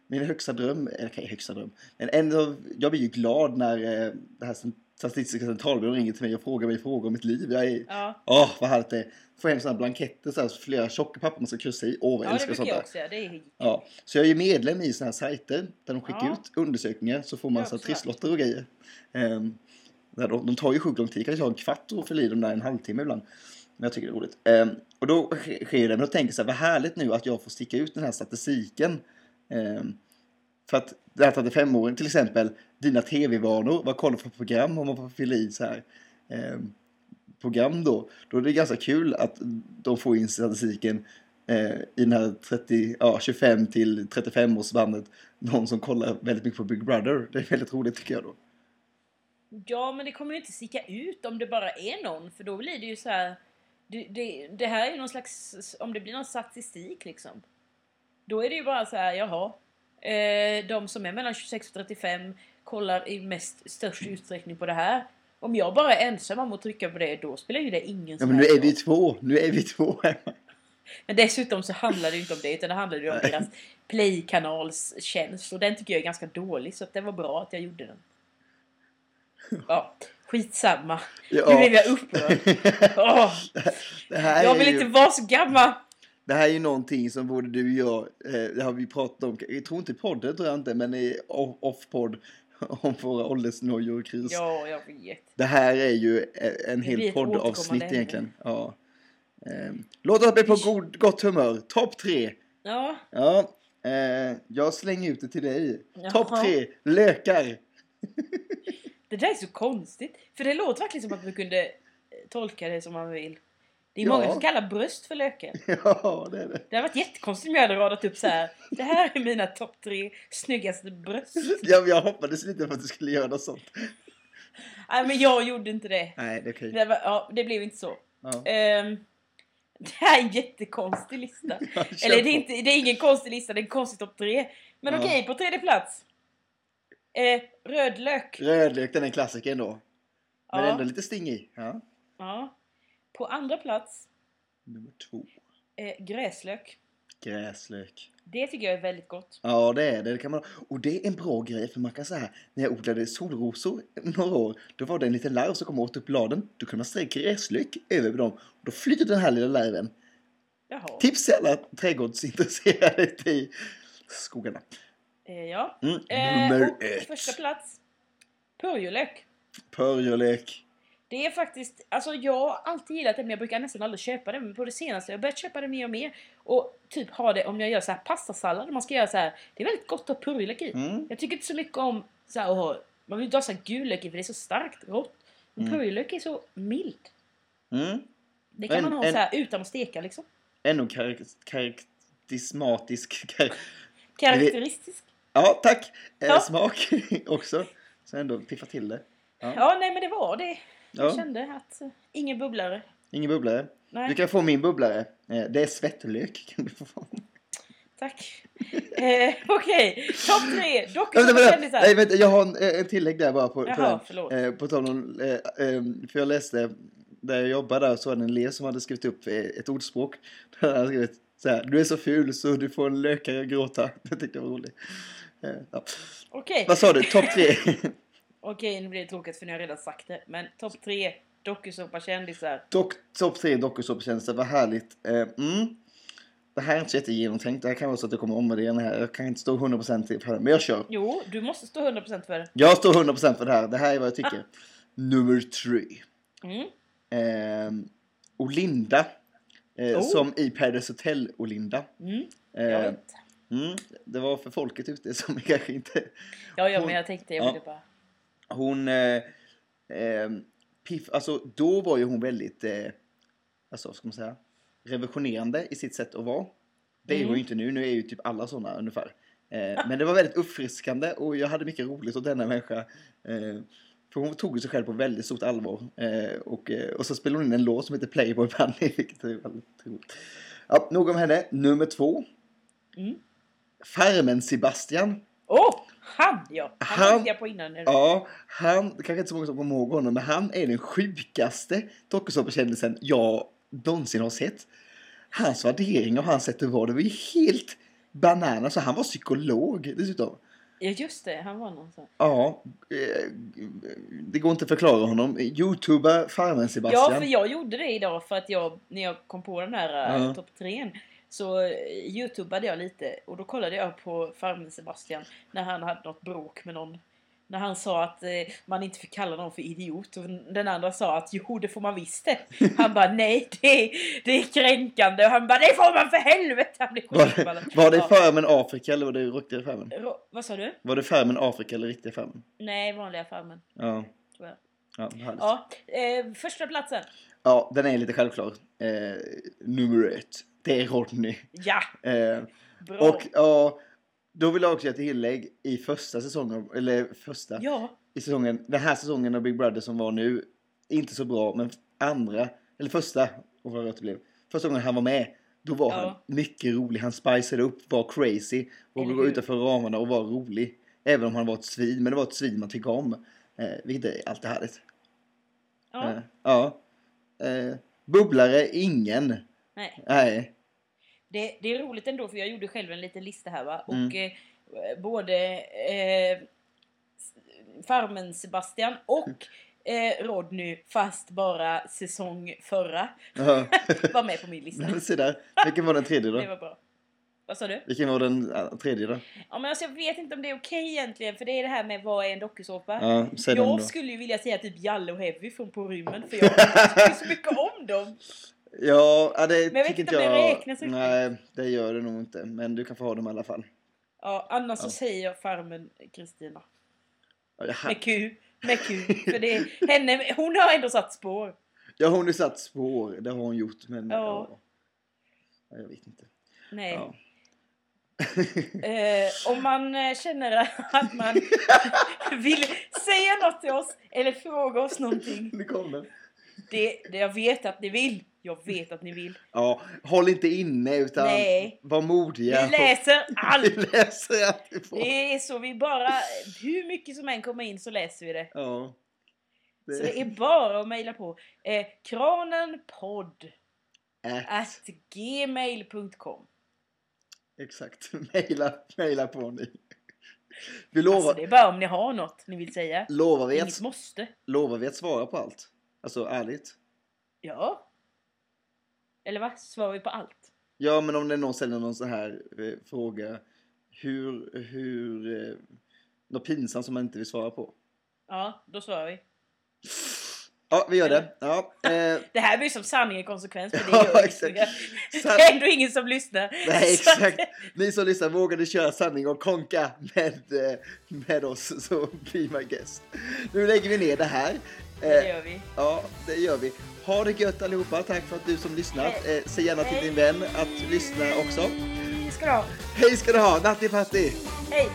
min högsta dröm, eller okej, högsta dröm, men ändå, jag blir ju glad när eh, det här Statistiska centralbyrån ringer till mig och frågar mig frågor om mitt liv. Jag är, Ja, åh vad härligt det är. Får hem sådana blanketter, så här, flera tjocka papper man ska kryssa i. Åh vad jag ja älskar sånt jag där. också. Det är Ja, så jag är medlem i såna här sajter där de skickar Ja. ut undersökningar så får man så trisslotter och grejer. Um, de, de tar ju sjukt lång tid, kanske har en kvart att fylla i dem där, en halvtimme ibland. Men jag tycker det är roligt. Ehm, och då sk- sker det, men då tänker jag så här, vad härligt nu att jag får sticka ut den här statistiken. Ehm, för att det här 35-åringen till exempel, dina tv-vanor, vad kollar du för program om man får fylla i så här. eh, program då, då är det ganska kul att de får in statistiken eh, i den här 30, ja, 25 till 35 årsbandet någon som kollar väldigt mycket på Big Brother. Det är väldigt roligt tycker jag då. Ja, men det kommer ju inte sticka ut om det bara är någon. För då blir det ju så här... Det, det, det här är ju någon slags... Om det blir någon statistik liksom. Då är det ju bara så här, jaha. Eh, de som är mellan 26 och 35 kollar i mest störst utsträckning på det här. Om jag bara är ensam om att trycka på det, då spelar ju det ingen Ja men nu är vi två, nu är vi två hemma. [laughs] Men dessutom så handlar det ju inte om det, utan det handlar ju om deras Play-kanalstjänst. Och den tycker jag är ganska dålig, så att det var bra att jag gjorde den. [laughs] Ja, skitsamma. Ja. Nu blev jag upprörd. [laughs] Här, jag vill ju, inte vara så gammal. Det här är ju någonting som både du och jag, eh, det har vi pratat om, jag tror inte i podden tror jag inte, men i off- off-podd om våra åldersnojor och kris. Ja, jag vet. Det här är ju eh, en hel poddavsnitt egentligen. Ja. Ehm, Låt oss bli på god, gott humör. Topp tre. Ja, Ja, eh, jag slänger ut det till dig. Topp tre, lökar. [laughs] det där är så konstigt. För det låter verkligen som att man kunde tolka det som man vill. Det är Ja. många som kallar bröst för lökar. [laughs] Ja, det är det. Det hade varit jättekonstigt om jag hade radat upp så här. Det här är mina topp tre snyggaste bröst. [laughs] Jag, jag hoppades lite på att du skulle göra något sånt. Nej, men jag gjorde inte det. Nej, det är okej. Det, var, ja, det blev inte så. Ja. Ehm, [laughs] det här är en jättekonstig lista. Eller det är, inte, det är ingen konstig lista, det är en konstig topp tre. Men Ja. okej, på tredje plats. Eh, rödlök. Rödlök, den är en klassiker ändå. Men Ja. ändå lite sting i. Ja. Ja. På andra plats, Nummer två. eh, gräslök. Gräslök. Det tycker jag är väldigt gott. Ja, det är det. det kan man... Och det är en bra grej, för man kan säga när jag odlade solrosor några år, då var det en liten larv som kom och åt upp bladen. Då kunde man strö gräslök över dem. Och då flyter den här lilla larven. Jaha. Tips till alla trädgårdsintresserade i skogarna. Eh, ja. Mm. Eh, Nummer på ett. första plats, purjolök. Purjolök. Det är faktiskt, alltså jag har alltid gillat det men jag brukar nästan aldrig köpa det. Men på det senaste har jag börjat köpa det mer och mer. Och typ ha det om jag gör så här pastasallad. Man ska göra så här. Det är väldigt gott att ha purjolök i. Mm. Jag tycker inte så mycket om så här, att ha, man vill inte ha så här gul lök i för det är så starkt rått. Men Mm. purjolök är så mild. Mm. Det kan En- man ha en- så här utan att steka liksom. Ännu karak- karaktärismatisk. Kar Karaktäristisk. ja, tack! Eh, Ja. Smak [laughs] också. Så ändå piffa till det. Ja, nej men det var det. Jag Ja, kände att uh, ingen bubblare. ingen bubblare. Nej, Du kan få min bubblare. Eh, Det är svettlök. [laughs] Kan du få. tack. eh, Okej, topp tre. Dokusåpa vänta. kändisar. Nej, vänta, jag har en, eh, en tillägg där bara på, på Jaha, den. förlåt. Eh, på tal om, eh, eh, för jag läste, där jag jobbade där så var det en elev som hade skrivit upp eh, ett ordspråk. Där [laughs] han hade skrivit så här, du är så ful så du får en lökare gråta. [laughs] Det tyckte jag var roligt. Eh, ja. Okej, Vad sa du, topp tre? Okej nu blir det tråkigt för nu har jag redan sagt det. Men topp tre dokusåpa kändisar. Dock, topp tre dokusåpatjänster, vad härligt. Eh, mm. Det här är inte så jättegenomtänkt, det här kan vara så att jag kommer omvärdera den här. Jag kan inte stå 100% för det, men jag kör. Jo, du måste stå 100% för det. Jag står 100% för det här, det här är vad jag tycker. Nummer tre. Mm. Eh, Olinda. Eh, Oh. Som i Paradise Hotel Olinda. Mm. Eh, Jag vet. mm, det var för folket ute som [laughs] kanske inte... Ja, ja, men jag tänkte jag ja. ville bara... Hon... Eh, eh, piff, alltså då var ju hon väldigt... Eh, alltså ska man säga? Revolutionerande i sitt sätt att vara. Det är Mm. hon ju inte nu, nu är ju typ alla sådana ungefär. Eh, men det var väldigt uppfriskande och jag hade mycket roligt åt denna människa. Eh, för hon tog sig själv på väldigt stort allvar. Eh, och, eh, och så spelade hon in en låt som heter Playboy Bunny, [laughs] vilket är väldigt roligt. Ja, nog om henne. Nummer två. Mm. Farmen Sebastian. Åh! Oh, han ja! Han, Han- tänkte jag på innan. Ja, han, kanske inte så många som kommer ihåg honom, men han är den sjukaste dokusåpakändisen jag någonsin har sett. Hans värdering och hans sätt att vara, det var ju helt bananas. Så han var psykolog dessutom. Ja, just det. Han var någon sån. Ja, eh, det går inte att förklara honom. Youtuber Farmen Ja, Sebastian. för jag gjorde det idag för att jag, när jag kom på den här Ja. uh, topp trean så uh, youtubade jag lite och då kollade jag på farmen Sebastian när han hade något bråk med någon. När han sa att eh, man inte fick kalla någon för idiot och den andra sa att jo det får man visst det. Han bara nej det det är kränkande och han bara det får man för helvete. Han blev Var det, var det Ja. Farmen Afrika eller var det riktiga Farmen? Ro- Vad sa du? Var det Farmen Afrika eller riktiga Farmen? Nej, vanliga farmen. Ja, Tror jag. ja, härligt. Ja, eh, första platsen. ja, den är lite självklar. Eh, nummer ett, det är Rodney. Ja, Eh, bra. Och ja, då vill jag också göra ett tillägg i första säsongen, eller första, Ja, i säsongen, den här säsongen av Big Brother som var nu, inte så bra, men andra, eller första, och vad det blev, första gången han var med, då var Ja. han mycket rolig, han spicade upp, var crazy, och Eller gå hur? utanför ramarna och var rolig. Även om han var ett svin, men det var ett svin man tycker om. Eh, vilket är alltid härligt. ja. Eh, ja. Eh, bubblare, ingen. Nej. Nej. Det, det är roligt ändå för jag gjorde själv en liten lista här va. Mm. Och eh, både eh, Farmen Sebastian och [laughs] eh, Rodney fast bara säsong förra [laughs] var med på min lista. [laughs] Se där, vilken var den tredje då? Det var bra. Vad sa du? Vilken var den tredje då? Ja men alltså jag vet inte om det är okej egentligen för det är det här med vad är en dokusåpa? Ja, jag skulle ju vilja säga typ Jalle och Heavy från På rymmen för jag tycker så mycket om dem. Ja, det Men jag vet inte om det räknas riktigt. Nej, det gör det nog inte. Men du kan få ha dem i alla fall. Ja, annars så Ja. säger jag Farmen Kristina. Ja, jag- Med Q. Med Q. [laughs] För det är henne, hon har ändå satt spår. Ja, hon har satt spår. Det har hon gjort. Men Ja. ja. ja jag vet inte. Nej. Ja. [laughs] Eh, om man eh, känner att man [laughs] vill säga något till oss eller fråga oss någonting. Nu kom den. Det, det jag vet att ni vill. Jag vet att ni vill. Ja, håll inte inne utan Nej. var modiga. Vi läser [laughs] allt. Vi läser allt vi får. Det är så vi bara, hur mycket som än kommer in så läser vi det. Ja. Så det är bara att mejla på eh, kranenpodd at gmail.com. Exakt. [laughs] Maila, maila på ni. Vi lovar, Alltså det är bara om ni har något ni vill säga. lovar, vi Inget att, måste. lovar vi att svara på allt? Alltså ärligt. Ja. Eller vad? Svarar vi på allt? Ja, men om det är någon ställer någon så här eh, fråga. Hur, hur, eh, något pinsamt som man inte vill svara på. Ja, då svarar vi. Ja, vi gör det. Ja, [laughs] eh, Det här blir som sanning och konsekvens för det Ja, exakt. det. Är ändå ingen som lyssnar. nej, exakt. Ni som lyssnar, vågar ni köra sanning och konka med, eh, med oss så [laughs] be my guest. Nu lägger vi ner det här. Det Eh, gör vi. Ja, det gör vi. Ha det gött allihopa. Tack för att du som lyssnat. Hej. Eh, säg gärna till Hej. din vän att lyssna också. Ska du ha. Hej ska du ha. Natti Patti. Hej!